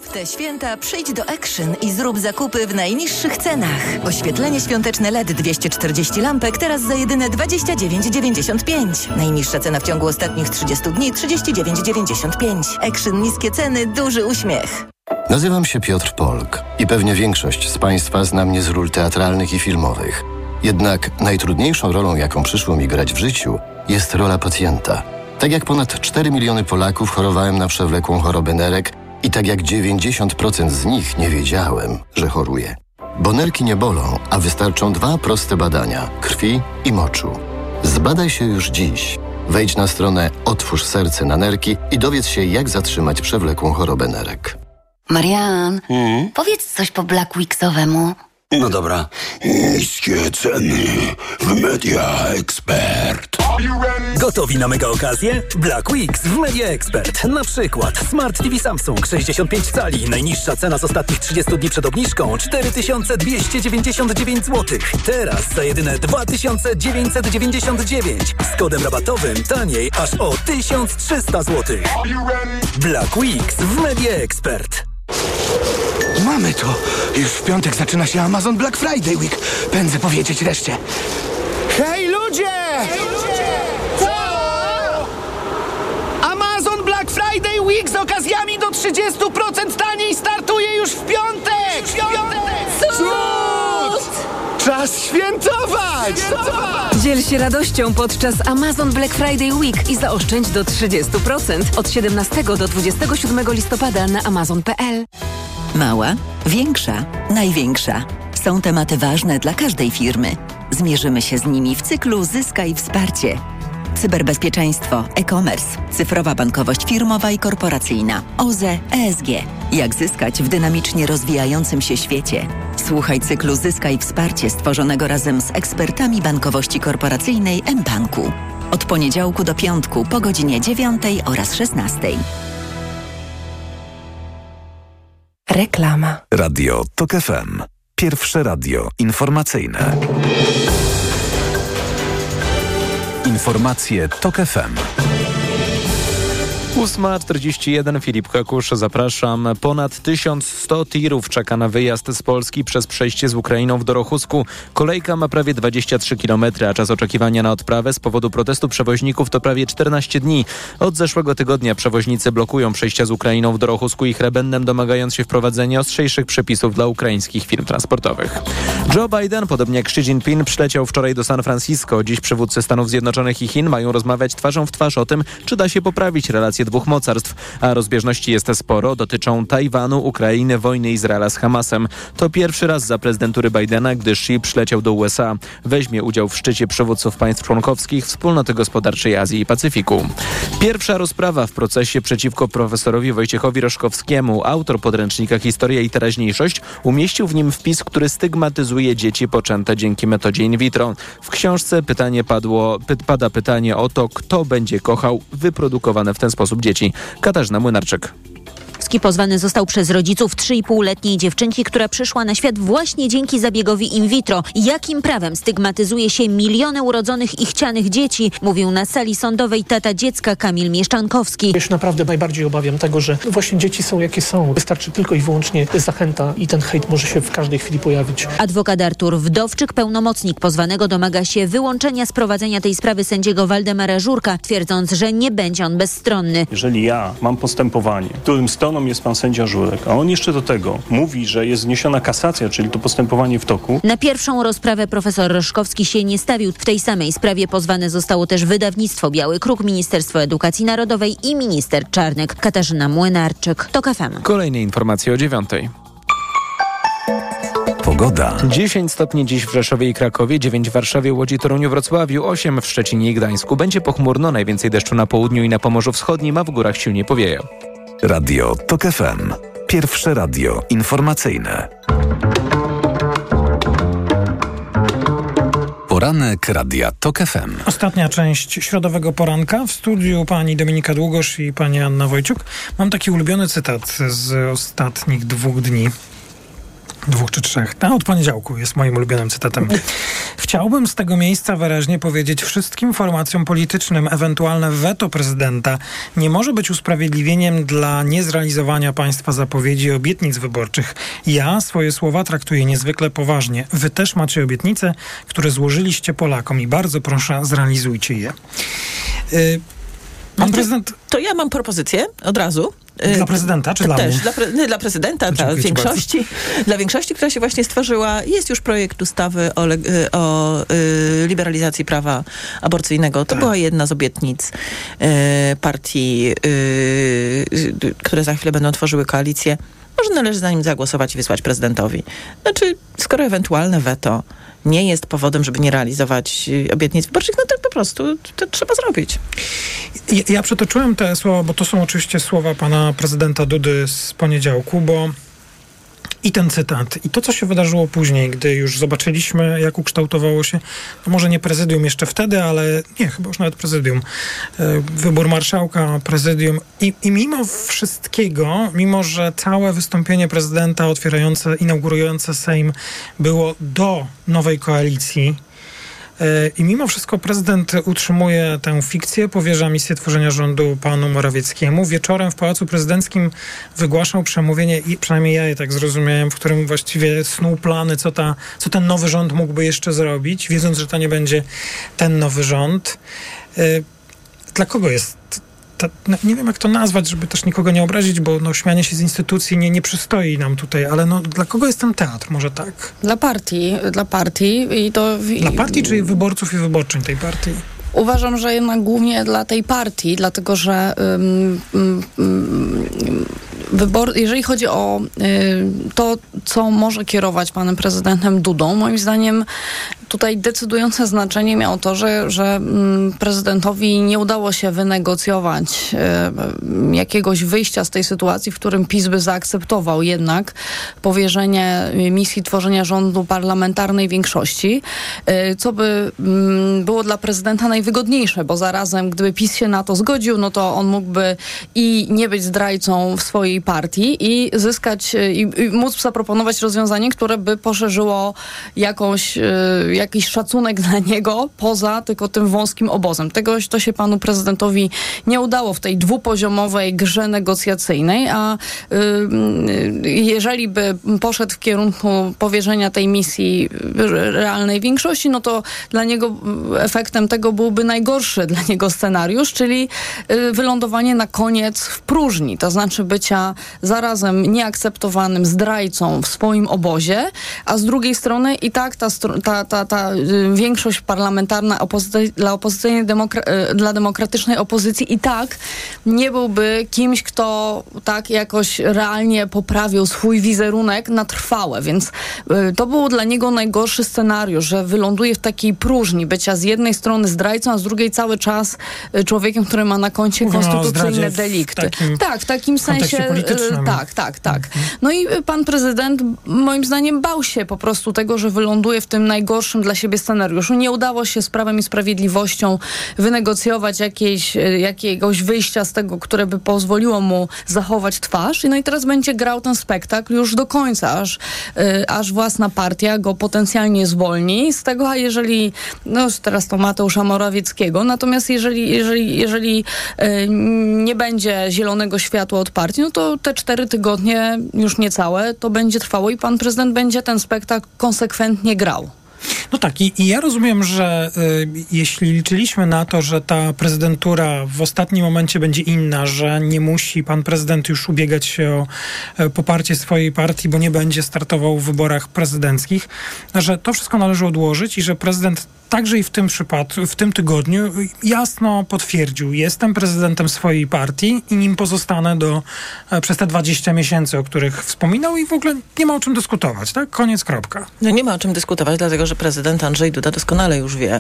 W te święta przyjdź do Action i zrób zakupy w najniższych cenach. Oświetlenie świąteczne LED 240 lampek teraz za jedyne 29,95. Najniższa cena w ciągu ostatnich 30 dni 39,95. Action niskie ceny, duży uśmiech. Nazywam się Piotr Polk i pewnie większość z Państwa zna mnie z ról teatralnych i filmowych. Jednak najtrudniejszą rolą, jaką przyszło mi grać w życiu, jest rola pacjenta. Tak jak ponad 4 miliony Polaków chorowałem na przewlekłą chorobę nerek i tak jak 90% z nich nie wiedziałem, że choruję. Bo nerki nie bolą, a wystarczą dwa proste badania krwi i moczu. Zbadaj się już dziś. Wejdź na stronę Otwórz serce na nerki i dowiedz się, jak zatrzymać przewlekłą chorobę nerek. Marian, powiedz coś po Black Weeksowemu. No dobra. Niskie ceny w Media Expert. Gotowi na mega okazję? Black Weeks w Media Expert. Na przykład Smart TV Samsung 65 cali. Najniższa cena z ostatnich 30 dni przed obniżką 4299 zł. Teraz za jedyne 2999. Z kodem rabatowym taniej aż o 1300 zł. Black Weeks w Media Expert. Mamy to. Już w piątek zaczyna się Amazon Black Friday Week. Pędzę powiedzieć reszcie. Hej ludzie! Co? Amazon Black Friday Week z okazjami do 30% taniej startuje już w piątek! W piątek! Czas świętować! Dziel się radością podczas Amazon Black Friday Week i zaoszczędź do 30% od 17 do 27 listopada na amazon.pl. Mała, większa, największa. Są tematy ważne dla każdej firmy. Zmierzymy się z nimi w cyklu Zyskaj Wsparcie. Cyberbezpieczeństwo, e-commerce, cyfrowa bankowość firmowa i korporacyjna, OZE, ESG. Jak zyskać w dynamicznie rozwijającym się świecie? Słuchaj cyklu Zyskaj Wsparcie stworzonego razem z ekspertami bankowości korporacyjnej mBanku. Od poniedziałku do piątku po godzinie 9 oraz 16. Reklama. Radio TOK FM. Pierwsze radio informacyjne. Informacje TOK FM. 8.41 Filip Kakusz, zapraszam. Ponad 1100 tirów czeka na wyjazd z Polski przez przejście z Ukrainą w Dorochusku. Kolejka ma prawie 23 km, a czas oczekiwania na odprawę z powodu protestu przewoźników to prawie 14 dni. Od zeszłego tygodnia przewoźnicy blokują przejścia z Ukrainą w Dorochusku i Hrebennem, domagając się wprowadzenia ostrzejszych przepisów dla ukraińskich firm transportowych. Joe Biden, podobnie jak Xi Jinping, przyleciał wczoraj do San Francisco. Dziś przywódcy Stanów Zjednoczonych i Chin mają rozmawiać twarzą w twarz o tym, czy da się poprawić relacje dwóch mocarstw, a rozbieżności jest sporo, dotyczą Tajwanu, Ukrainy, wojny Izraela z Hamasem. To pierwszy raz za prezydentury Bidena, gdy Xi przyleciał do USA. Weźmie udział w szczycie przywódców państw członkowskich Wspólnoty Gospodarczej Azji i Pacyfiku. Pierwsza rozprawa w procesie przeciwko profesorowi Wojciechowi Roszkowskiemu. Autor podręcznika Historia i teraźniejszość umieścił w nim wpis, który stygmatyzuje dzieci poczęte dzięki metodzie in vitro. W książce pytanie padło, py, pada pytanie o to, kto będzie kochał wyprodukowane w ten sposób dzieci. Katarzyna Młynarczyk. Pozwany został przez rodziców 3,5-letniej dziewczynki, która przyszła na świat właśnie dzięki zabiegowi in vitro. Jakim prawem stygmatyzuje się miliony urodzonych i chcianych dzieci, mówił na sali sądowej tata dziecka Kamil Mieszczankowski. Ja się naprawdę najbardziej obawiam tego, że właśnie dzieci są jakie są. Wystarczy tylko i wyłącznie zachęta i ten hejt może się w każdej chwili pojawić. Adwokat Artur Wdowczyk, pełnomocnik pozwanego, domaga się wyłączenia z prowadzenia tej sprawy sędziego Waldemara Żurka, twierdząc, że nie będzie on bezstronny. Jeżeli ja mam postępowanie, którym stroną jest pan sędzia Żurek, a on jeszcze do tego mówi, że jest wniesiona kasacja, czyli to postępowanie w toku. Na pierwszą rozprawę profesor Roszkowski się nie stawił. W tej samej sprawie pozwane zostało też wydawnictwo Biały Kruk, Ministerstwo Edukacji Narodowej i minister Czarnek. Katarzyna Młynarczyk, TOK FM. Kolejne informacje o dziewiątej. Pogoda. 10 stopni dziś w Rzeszowie i Krakowie, 9 w Warszawie, Łodzi, Toruniu, Wrocławiu, 8 w Szczecinie i Gdańsku. Będzie pochmurno, najwięcej deszczu na południu i na Pomorzu Wschodnim, a w górach silnie powieje. Radio TOK FM. Pierwsze radio informacyjne. Poranek Radia TOK FM. Ostatnia część środowego poranka. W studiu pani Dominika Długosz i pani Anna Wojciuk. Mam taki ulubiony cytat z ostatnich dwóch dni. Dwóch czy trzech. A od poniedziałku jest moim ulubionym cytatem. Chciałbym z tego miejsca wyraźnie powiedzieć wszystkim formacjom politycznym, ewentualne weto prezydenta nie może być usprawiedliwieniem dla niezrealizowania państwa zapowiedzi i obietnic wyborczych. Ja swoje słowa traktuję niezwykle poważnie. Wy też macie obietnice, które złożyliście Polakom i bardzo proszę, zrealizujcie je. Y, Pan prezydent. To ja mam propozycję od razu. Dla prezydenta czy dla Też, mnie? Dla, pre, nie, dla prezydenta, dla większości, dla większości, która się właśnie stworzyła. Jest już projekt ustawy o, y, o y, liberalizacji prawa aborcyjnego. To była jedna z obietnic y, partii, y, y, które za chwilę będą tworzyły koalicję. Może należy za nim zagłosować i wysłać prezydentowi. Znaczy, skoro ewentualne weto nie jest powodem, żeby nie realizować y, obietnic wyborczych, no to po prostu to trzeba zrobić. Ja, ja przytoczyłem te słowa, bo to są oczywiście słowa pana prezydenta Dudy z poniedziałku, bo i ten cytat, i to, co się wydarzyło później, gdy już zobaczyliśmy, jak ukształtowało się, no może nie prezydium jeszcze wtedy, ale nie, chyba już nawet prezydium, e, wybór marszałka, prezydium. I, I mimo wszystkiego, mimo że całe wystąpienie prezydenta otwierające, inaugurujące Sejm było do nowej koalicji, I mimo wszystko prezydent utrzymuje tę fikcję, powierza misję tworzenia rządu panu Morawieckiemu. Wieczorem w Pałacu Prezydenckim wygłaszał przemówienie, i przynajmniej ja je tak zrozumiałem, w którym właściwie snuł plany, co, ta, co ten nowy rząd mógłby jeszcze zrobić, wiedząc, że to nie będzie ten nowy rząd. E, Dla kogo jest ta, nie wiem jak to nazwać, żeby też nikogo nie obrazić, bo no, śmianie się z instytucji nie, nie przystoi nam tutaj, ale no, dla kogo jest ten teatr? Może tak? Dla partii, dla partii i to... Dla partii czy wyborców i wyborczyń tej partii? Uważam, że jednak głównie dla tej partii, dlatego że wybor, jeżeli chodzi o y, to, co może kierować panem prezydentem Dudą, moim zdaniem tutaj decydujące znaczenie miało to, że, że mm, prezydentowi nie udało się wynegocjować y, jakiegoś wyjścia z tej sytuacji, w którym PiS by zaakceptował jednak powierzenie misji tworzenia rządu parlamentarnej większości, y, co by mm, było dla prezydenta najwygodniejsze, bo zarazem gdyby PiS się na to zgodził, no to on mógłby i nie być zdrajcą w swojej partii i zyskać y, i, i móc zaproponować rozwiązanie, które by poszerzyło jakąś, jakiś szacunek dla niego poza tylko tym wąskim obozem. Tego to się panu prezydentowi nie udało w tej dwupoziomowej grze negocjacyjnej, a y, y, jeżeli by poszedł w kierunku powierzenia tej misji realnej większości, no to dla niego efektem tego byłby najgorszy dla niego scenariusz, czyli y, wylądowanie na koniec w próżni, to znaczy bycia zarazem nieakceptowanym zdrajcą w swoim obozie, a z drugiej strony i tak ta, ta, ta, ta y, większość parlamentarna opozy- dla, opozycyjnej demokra- y, dla demokratycznej opozycji i tak nie byłby kimś, kto tak jakoś realnie poprawił swój wizerunek na trwałe, więc y, to był dla niego najgorszy scenariusz, że wyląduje w takiej próżni bycia z jednej strony zdrajcą, a z drugiej cały czas człowiekiem, który ma na koncie konstytucyjne w delikty. takim tak, w takim sensie. Tak, tak, tak. No i pan prezydent moim zdaniem bał się po prostu tego, że wyląduje w tym najgorszym dla siebie scenariuszu. Nie udało się z Prawem i Sprawiedliwością wynegocjować jakiejś, y, jakiegoś wyjścia z tego, które by pozwoliło mu zachować twarz. No i teraz będzie grał ten spektakl już do końca, aż, y, aż własna partia go potencjalnie zwolni z tego, a jeżeli, no teraz to Mateusza Morawieckiego, natomiast jeżeli, jeżeli, jeżeli y, nie będzie zielonego światła od partii, no to te cztery tygodnie, już niecałe, to będzie trwało i pan prezydent będzie ten spektakl konsekwentnie grał. No tak, i, i ja rozumiem, że y, jeśli liczyliśmy na to, że ta prezydentura w ostatnim momencie będzie inna, że nie musi pan prezydent już ubiegać się o e, poparcie swojej partii, bo nie będzie startował w wyborach prezydenckich, że to wszystko należy odłożyć i że prezydent także i w tym przypadku, w tym tygodniu jasno potwierdził, jestem prezydentem swojej partii i nim pozostanę do, e, przez te 20 miesięcy, o których wspominał i w ogóle nie ma o czym dyskutować, tak? Koniec, kropka. No nie ma o czym dyskutować, dlatego że prezydent Andrzej Duda doskonale już wie,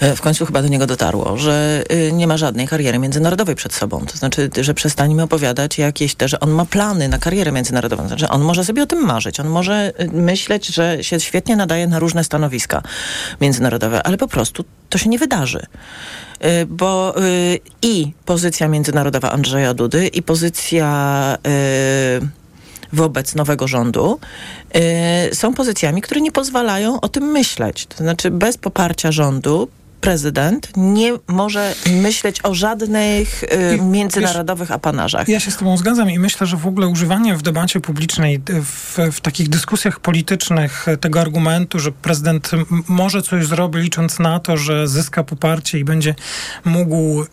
e, w końcu chyba do niego dotarło, że y, nie ma żadnej kariery międzynarodowej przed sobą. To znaczy, że przestańmy opowiadać jakieś te, że on ma plany na karierę międzynarodową. To znaczy, on może sobie o tym marzyć, on może myśleć, że się świetnie nadaje na różne stanowiska międzynarodowe, ale po prostu to się nie wydarzy. Y, Bo y, i pozycja międzynarodowa Andrzeja Dudy, i pozycja y, wobec nowego rządu, są pozycjami, które nie pozwalają o tym myśleć. To znaczy bez poparcia rządu prezydent nie może myśleć o żadnych y, międzynarodowych apanarzach. Ja się z tobą zgadzam i myślę, że w ogóle używanie w debacie publicznej, w, w takich dyskusjach politycznych tego argumentu, że prezydent może coś zrobić, licząc na to, że zyska poparcie i będzie mógł y,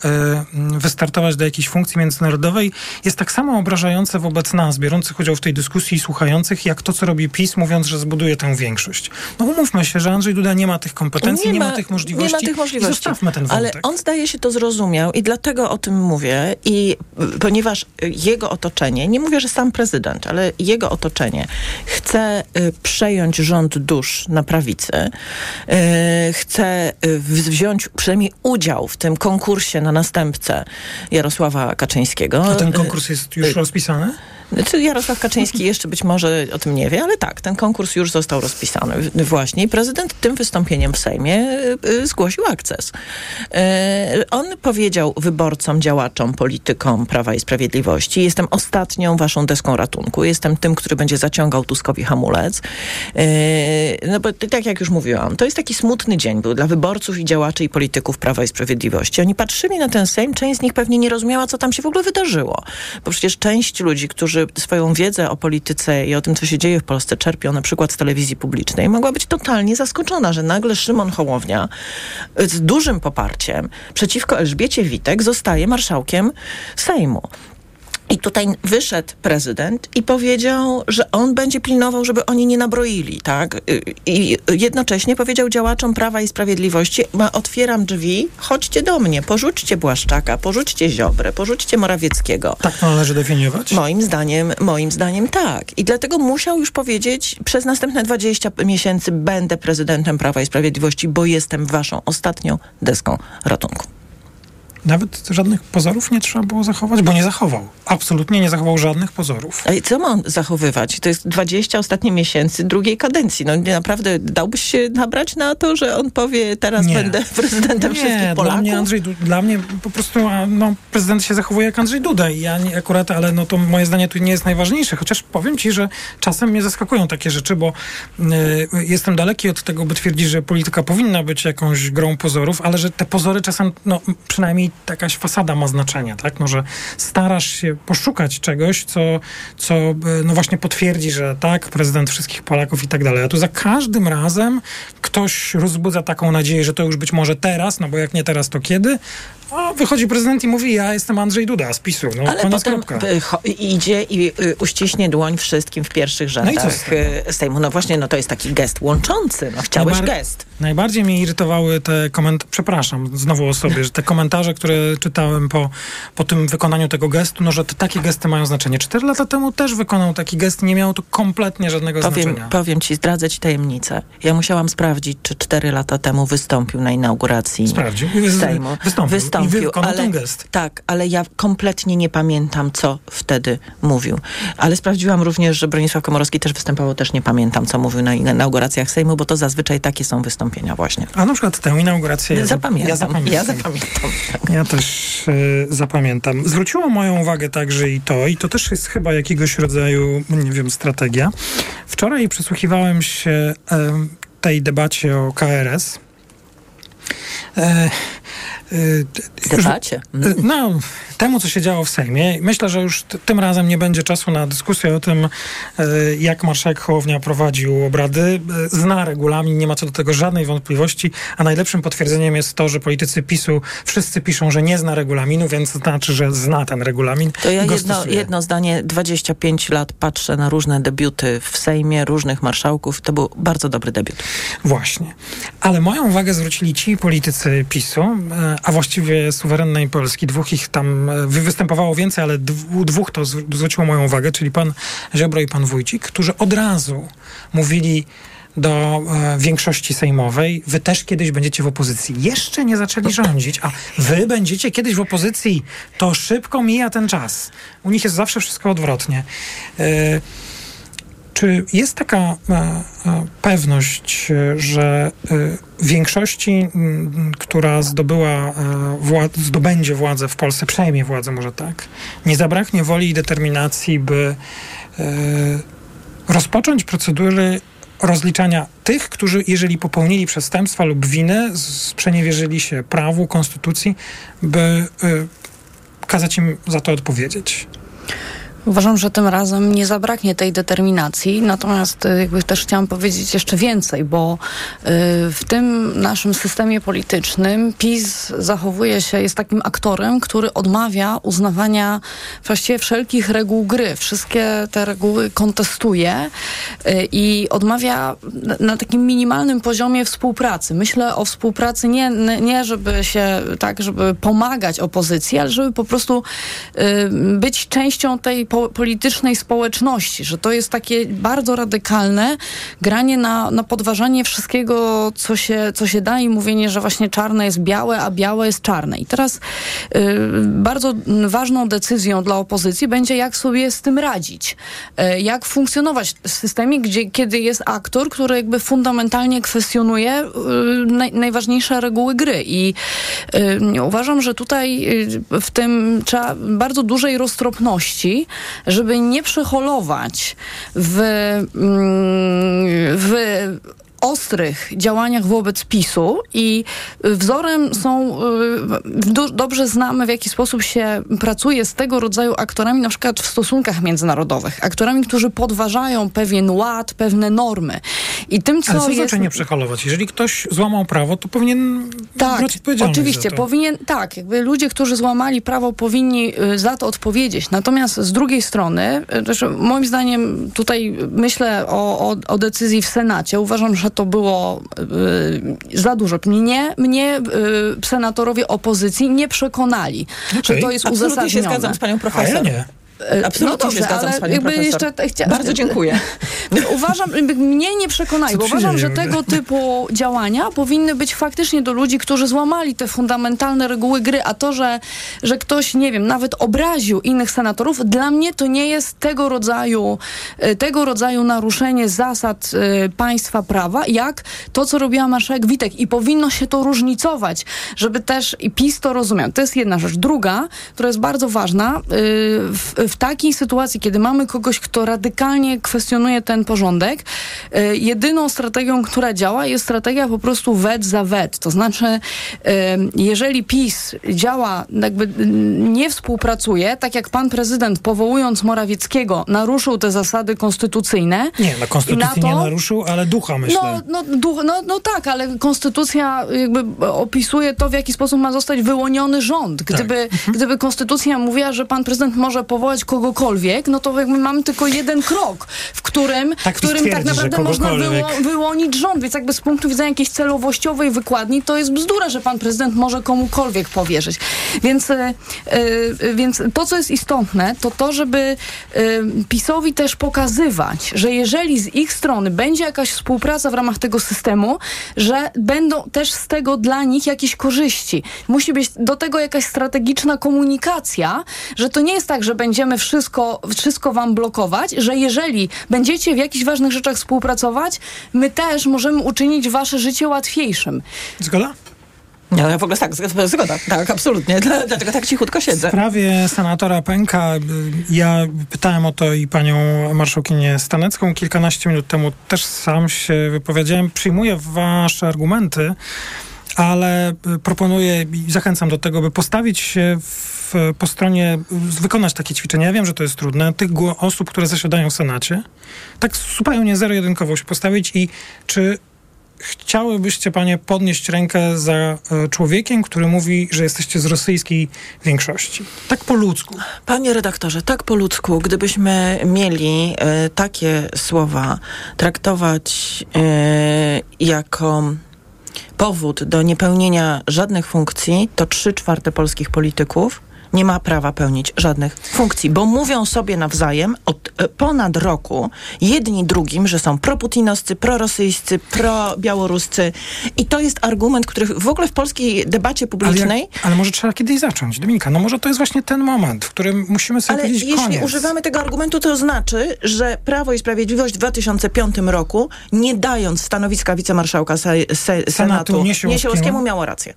wystartować do jakiejś funkcji międzynarodowej, jest tak samo obrażające wobec nas, biorących udział w tej dyskusji i słuchających, jak to, co robi PiS, mówiąc, że zbuduje tę większość. No umówmy się, że Andrzej Duda nie ma tych kompetencji, nie, nie ma, ma, tych możliwości. Tych możliwości. I zostawmy ten wątek. Ale on zdaje się to zrozumiał i dlatego o tym mówię. I ponieważ jego otoczenie, nie mówię, że sam prezydent, ale jego otoczenie chce y, przejąć rząd dusz na prawicy, y, chce y, wziąć przynajmniej udział w tym konkursie na następcę Jarosława Kaczyńskiego. A ten konkurs jest już rozpisany? Znaczy Jarosław Kaczyński jeszcze być może o tym nie wie, ale tak, ten konkurs już został rozpisany właśnie i prezydent tym wystąpieniem w Sejmie y, zgłosił akces. Y, on powiedział wyborcom, działaczom, politykom Prawa i Sprawiedliwości, jestem ostatnią waszą deską ratunku, jestem tym, który będzie zaciągał Tuskowi hamulec. Y, no bo tak jak już mówiłam, to jest taki smutny dzień był dla wyborców i działaczy i polityków Prawa i Sprawiedliwości. Oni patrzyli na ten Sejm, część z nich pewnie nie rozumiała, co tam się w ogóle wydarzyło. Bo przecież część ludzi, którzy którzy swoją wiedzę o polityce i o tym, co się dzieje w Polsce, czerpią na przykład z telewizji publicznej, mogła być totalnie zaskoczona, że nagle Szymon Hołownia z dużym poparciem przeciwko Elżbiecie Witek zostaje marszałkiem Sejmu. I tutaj wyszedł prezydent i powiedział, że on będzie pilnował, żeby oni nie nabroili, tak? I jednocześnie powiedział działaczom Prawa i Sprawiedliwości, otwieram drzwi, chodźcie do mnie, porzućcie Błaszczaka, porzućcie Ziobrę, porzućcie Morawieckiego. Tak to należy definiować? Moim zdaniem, moim zdaniem tak. I dlatego musiał już powiedzieć, przez następne 20 miesięcy będę prezydentem Prawa i Sprawiedliwości, bo jestem waszą ostatnią deską ratunku. Nawet żadnych pozorów nie trzeba było zachować, bo nie zachował. Absolutnie nie zachował żadnych pozorów. A i co ma on zachowywać? To jest 20 ostatnich miesięcy drugiej kadencji. No naprawdę dałbyś się nabrać na to, że on powie, teraz nie. będę prezydentem nie, wszystkich Polaków? Dla mnie, Andrzej, dla mnie po prostu no, prezydent się zachowuje jak Andrzej Duda i ja nie, akurat, ale no to moje zdanie tu nie jest najważniejsze. Chociaż powiem ci, że czasem mnie zaskakują takie rzeczy, bo y, jestem daleki od tego, by twierdzić, że polityka powinna być jakąś grą pozorów, ale że te pozory czasem, no przynajmniej jakaś fasada ma znaczenie, tak? No, że starasz się poszukać czegoś, co, co e, no właśnie potwierdzi, że tak, prezydent wszystkich Polaków i tak dalej. A tu za każdym razem ktoś rozbudza taką nadzieję, że to już być może teraz, no bo jak nie teraz, to kiedy? A wychodzi prezydent i mówi, ja jestem Andrzej Duda z PiSu. No, Ale potem idzie i y, uściśnie dłoń wszystkim w pierwszych rzędach no z Sejmu. No właśnie, no to jest taki gest łączący. No chciałeś Najbar gest. Najbardziej mnie irytowały te komentarze, przepraszam znowu o sobie, że te komentarze, które czytałem po, po tym wykonaniu tego gestu, no że te, takie gesty mają znaczenie. Cztery lata temu też wykonał taki gest, nie miało to kompletnie żadnego powiem, znaczenia. Powiem ci, zdradzę ci tajemnicę. Ja musiałam sprawdzić, czy cztery lata temu wystąpił na inauguracji Sprawdził. Sejmu. Wystąpił. wystąpił. I wykonał ale, ten gest. Tak, ale ja kompletnie nie pamiętam, co wtedy mówił. Ale sprawdziłam również, że Bronisław Komorowski też występował, też nie pamiętam, co mówił na inauguracjach Sejmu, bo to zazwyczaj takie są wystąpienia właśnie. A na przykład tę inaugurację... Ja zapamiętam. Ja zapamiętam. Ja, zapamiętam. ja też y, zapamiętam. Zwróciło moją uwagę także i to, i to też jest chyba jakiegoś rodzaju, nie wiem, strategia. Wczoraj przysłuchiwałem się y, tej debacie o KRS. E, Debacie. No, temu, co się działo w Sejmie. Myślę, że już tym razem nie będzie czasu na dyskusję o tym, e, jak marszałek Hołownia prowadził obrady. Zna regulamin, nie ma co do tego żadnej wątpliwości, a najlepszym potwierdzeniem jest to, że politycy PiSu wszyscy piszą, że nie zna regulaminu, więc to znaczy, że zna ten regulamin. To ja jedno, jedno zdanie, 25 lat patrzę na różne debiuty w Sejmie, różnych marszałków. To był bardzo dobry debiut. Właśnie. Ale moją uwagę zwrócili ci politycy PiSu, a właściwie suwerennej Polski. Dwóch ich tam występowało więcej, ale dwóch to zwróciło moją uwagę, czyli pan Ziobro i pan Wójcik, którzy od razu mówili do e, większości sejmowej, wy też kiedyś będziecie w opozycji. Jeszcze nie zaczęli rządzić, a wy będziecie kiedyś w opozycji. To szybko mija ten czas. U nich jest zawsze wszystko odwrotnie. E, czy jest taka e, e, pewność, e, że większości, która zdobyła wład- zdobędzie władzę w Polsce, przejmie władzę może tak, nie zabraknie woli i determinacji, by rozpocząć procedury rozliczania tych, którzy jeżeli popełnili przestępstwa lub winy, sprzeniewierzyli się prawu, konstytucji, by kazać im za to odpowiedzieć. Uważam, że tym razem nie zabraknie tej determinacji, natomiast y, jakby też chciałam powiedzieć jeszcze więcej, bo y, w tym naszym systemie politycznym PiS zachowuje się, jest takim aktorem, który odmawia uznawania właściwie wszelkich reguł gry. Wszystkie te reguły kontestuje y, i odmawia na takim minimalnym poziomie współpracy. Myślę o współpracy nie, nie żeby się tak, żeby pomagać opozycji, ale żeby po prostu być częścią tej po, politycznej społeczności, że to jest takie bardzo radykalne granie na, na podważanie wszystkiego, co się, co się da i mówienie, że właśnie czarne jest białe, a białe jest czarne. I teraz y, bardzo ważną decyzją dla opozycji będzie, jak sobie z tym radzić. Y, jak funkcjonować w systemie, gdzie, kiedy jest aktor, który jakby fundamentalnie kwestionuje y, naj, najważniejsze reguły gry. I y, uważam, że tutaj y, w tym trzeba bardzo dużej roztropności, żeby nie przeholować w, mm, w ostrych działaniach wobec PiSu i wzorem są, y, dobrze znamy w jaki sposób się pracuje z tego rodzaju aktorami, na przykład w stosunkach międzynarodowych. Aktorami, którzy podważają pewien ład, pewne normy. I tym, co Ale co jest... znaczy nie przeholować? Jeżeli ktoś złamał prawo, to powinien tak, brać oczywiście, powinien, tak, jakby ludzie, którzy złamali prawo, powinni y, za to odpowiedzieć. Natomiast z drugiej strony, moim zdaniem tutaj myślę o, o, o decyzji w Senacie. Uważam, że to było y, za dużo. Mnie, mnie y, senatorowie opozycji nie przekonali, okay. że to jest Absolutnie uzasadnione. się zgadzam z panią profesor. A ja nie. E, Absolutnie no dobrze, się zgadzam z panią profesor. Jeszcze, chcia... Bardzo dziękuję. Uważam, mnie nie przekonali, bo uważam, że tego typu działania powinny być faktycznie do ludzi, którzy złamali te fundamentalne reguły gry, a to, że, że ktoś, nie wiem, nawet obraził innych senatorów, dla mnie to nie jest tego rodzaju, e, tego rodzaju naruszenie zasad y, państwa prawa, jak to, co robiła marszałek Witek i powinno się to różnicować, żeby też i PiS to rozumiał. To jest jedna rzecz. Druga, która jest bardzo ważna, w, w takiej sytuacji, kiedy mamy kogoś, kto radykalnie kwestionuje ten porządek, y, jedyną strategią, która działa, jest strategia po prostu wet za wet. To znaczy, y, jeżeli PiS działa, jakby nie współpracuje, tak jak pan prezydent powołując Morawieckiego naruszył te zasady konstytucyjne. Nie, no konstytucji na to, nie naruszył, ale ducha myślę. No, no, duch, no, no tak, ale konstytucja jakby opisuje to, w jaki sposób ma zostać wyłoniony rząd. Gdyby, tak. gdyby konstytucja mówiła, że pan prezydent może powołać kogokolwiek, no to jakby mamy tylko jeden krok, w którym tak, w którym tak naprawdę można wyło wyłonić rząd. Więc jakby z punktu widzenia jakiejś celowościowej wykładni, to jest bzdura, że pan prezydent może komukolwiek powierzyć. Więc, e, więc to, co jest istotne, to to, żeby e, PiSowi też pokazywać, że jeżeli z ich strony będzie jakaś współpraca w ramach tego systemu, że będą też z tego dla nich jakieś korzyści. Musi być do tego jakaś strategiczna komunikacja, że to nie jest tak, że będziemy będziemy wszystko, wszystko wam blokować, że jeżeli będziecie w jakichś ważnych rzeczach współpracować, my też możemy uczynić wasze życie łatwiejszym. Zgoda? Ja w ogóle tak, zgoda, tak, absolutnie. Dlatego tak cichutko siedzę. W sprawie senatora Pęka, y, ja pytałem o to i panią marszałkinię Stanecką kilkanaście minut temu. Też sam się wypowiedziałem. Przyjmuję wasze argumenty, ale y, proponuję i zachęcam do tego, by postawić się w po stronie, wykonać takie ćwiczenia. Ja wiem, że to jest trudne. Tych osób, które zasiadają w Senacie, tak zupełnie zero-jedynkowo się postawić i czy chciałybyście panie podnieść rękę za e, człowiekiem, który mówi, że jesteście z rosyjskiej większości? Tak po ludzku. Panie redaktorze, tak po ludzku, gdybyśmy mieli e, takie słowa traktować e, jako powód do niepełnienia żadnych funkcji, to trzy czwarte polskich polityków nie ma prawa pełnić żadnych funkcji, bo mówią sobie nawzajem od e, ponad roku jedni drugim, że są proputinowscy, prorosyjscy, probiałoruscy i to jest argument, który w ogóle w polskiej debacie publicznej... Ale, jak, ale może trzeba kiedyś zacząć, Dominika, no może to jest właśnie ten moment, w którym musimy sobie ale powiedzieć jeśli koniec. używamy tego argumentu, to znaczy, że Prawo i Sprawiedliwość w 2005 roku, nie dając stanowiska wicemarszałka se, se, Senatu, Senatu Niesiełowskiemu, miało rację.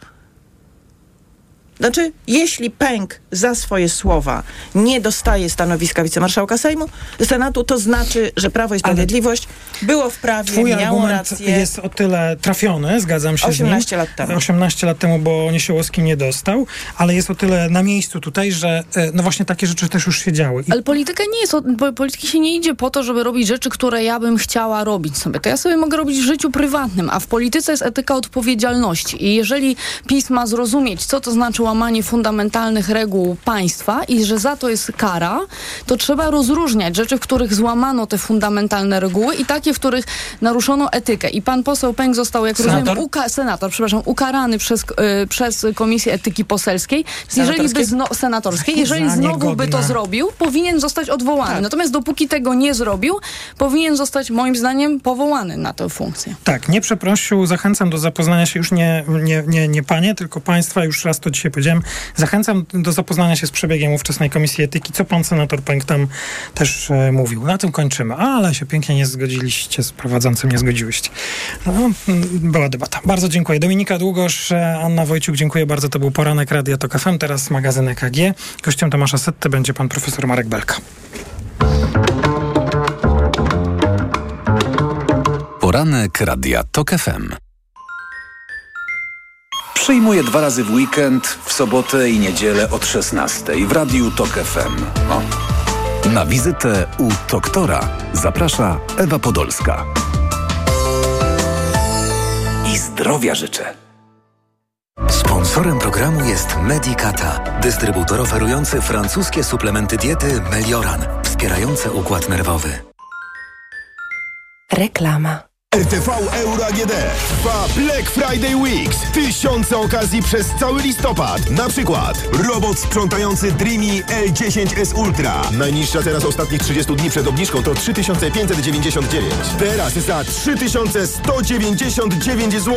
Znaczy, jeśli Pęk za swoje słowa nie dostaje stanowiska wicemarszałka Sejmu, Senatu, to znaczy, że Prawo i Sprawiedliwość było w prawie, Twój miało argument rację. jest o tyle trafiony, zgadzam się 18 z nim. lat temu. 18 lat temu, bo Niesiołowski nie dostał, ale jest o tyle na miejscu tutaj, że e, no właśnie takie rzeczy też już się działy. I Ale polityka nie jest, bo polityki się nie idzie po to, żeby robić rzeczy, które ja bym chciała robić sobie. To ja sobie mogę robić w życiu prywatnym, a w polityce jest etyka odpowiedzialności. I jeżeli PiS ma zrozumieć, co to znaczy łamanie fundamentalnych reguł państwa i że za to jest kara, to trzeba rozróżniać rzeczy, w których złamano te fundamentalne reguły i takie, w których naruszono etykę. I pan poseł Pęk został, jak Senator? rozumiem, uka- senator, przepraszam, ukarany przez, y, przez Komisję Etyki Poselskiej. Jeżeli by zno, senatorskiej, jeżeli znowu by to zrobił, powinien zostać odwołany. Natomiast dopóki tego nie zrobił, powinien zostać moim zdaniem powołany na tę funkcję. Tak, nie przeprosił. Zachęcam do zapoznania się już nie, nie, nie, nie panie, tylko państwa. Już raz to dzisiaj powiedziałem. Zachęcam do zapoznania się z przebiegiem ówczesnej Komisji Etyki, co pan senator Pęk tam też e, mówił. Na tym kończymy. Ale się pięknie nie zgodziliście z prowadzącym, nie zgodziłyście. No, mm, była debata. Bardzo dziękuję. Dominika Długosz, e, Anna Wojciuk, dziękuję bardzo. To był Poranek Radia Tok FM, teraz magazyn EKG. Gościem Tomasza Setty będzie pan profesor Marek Belka. Poranek Radia TOK FM. Przyjmuję dwa razy w weekend, w sobotę i niedzielę od 16 w Radiu TOK FM. O. Na wizytę u doktora zaprasza Ewa Podolska. I zdrowia życzę. Sponsorem programu jest Medicata, dystrybutor oferujący francuskie suplementy diety Melioran, wspierające układ nerwowy. Reklama. RTV Euro AGD trwa Black Friday Weeks. Tysiące okazji przez cały listopad. Na przykład robot sprzątający Dreamy L10S Ultra. Najniższa teraz ostatnich 30 dni przed obniżką to 3599. Teraz za 3199 zł.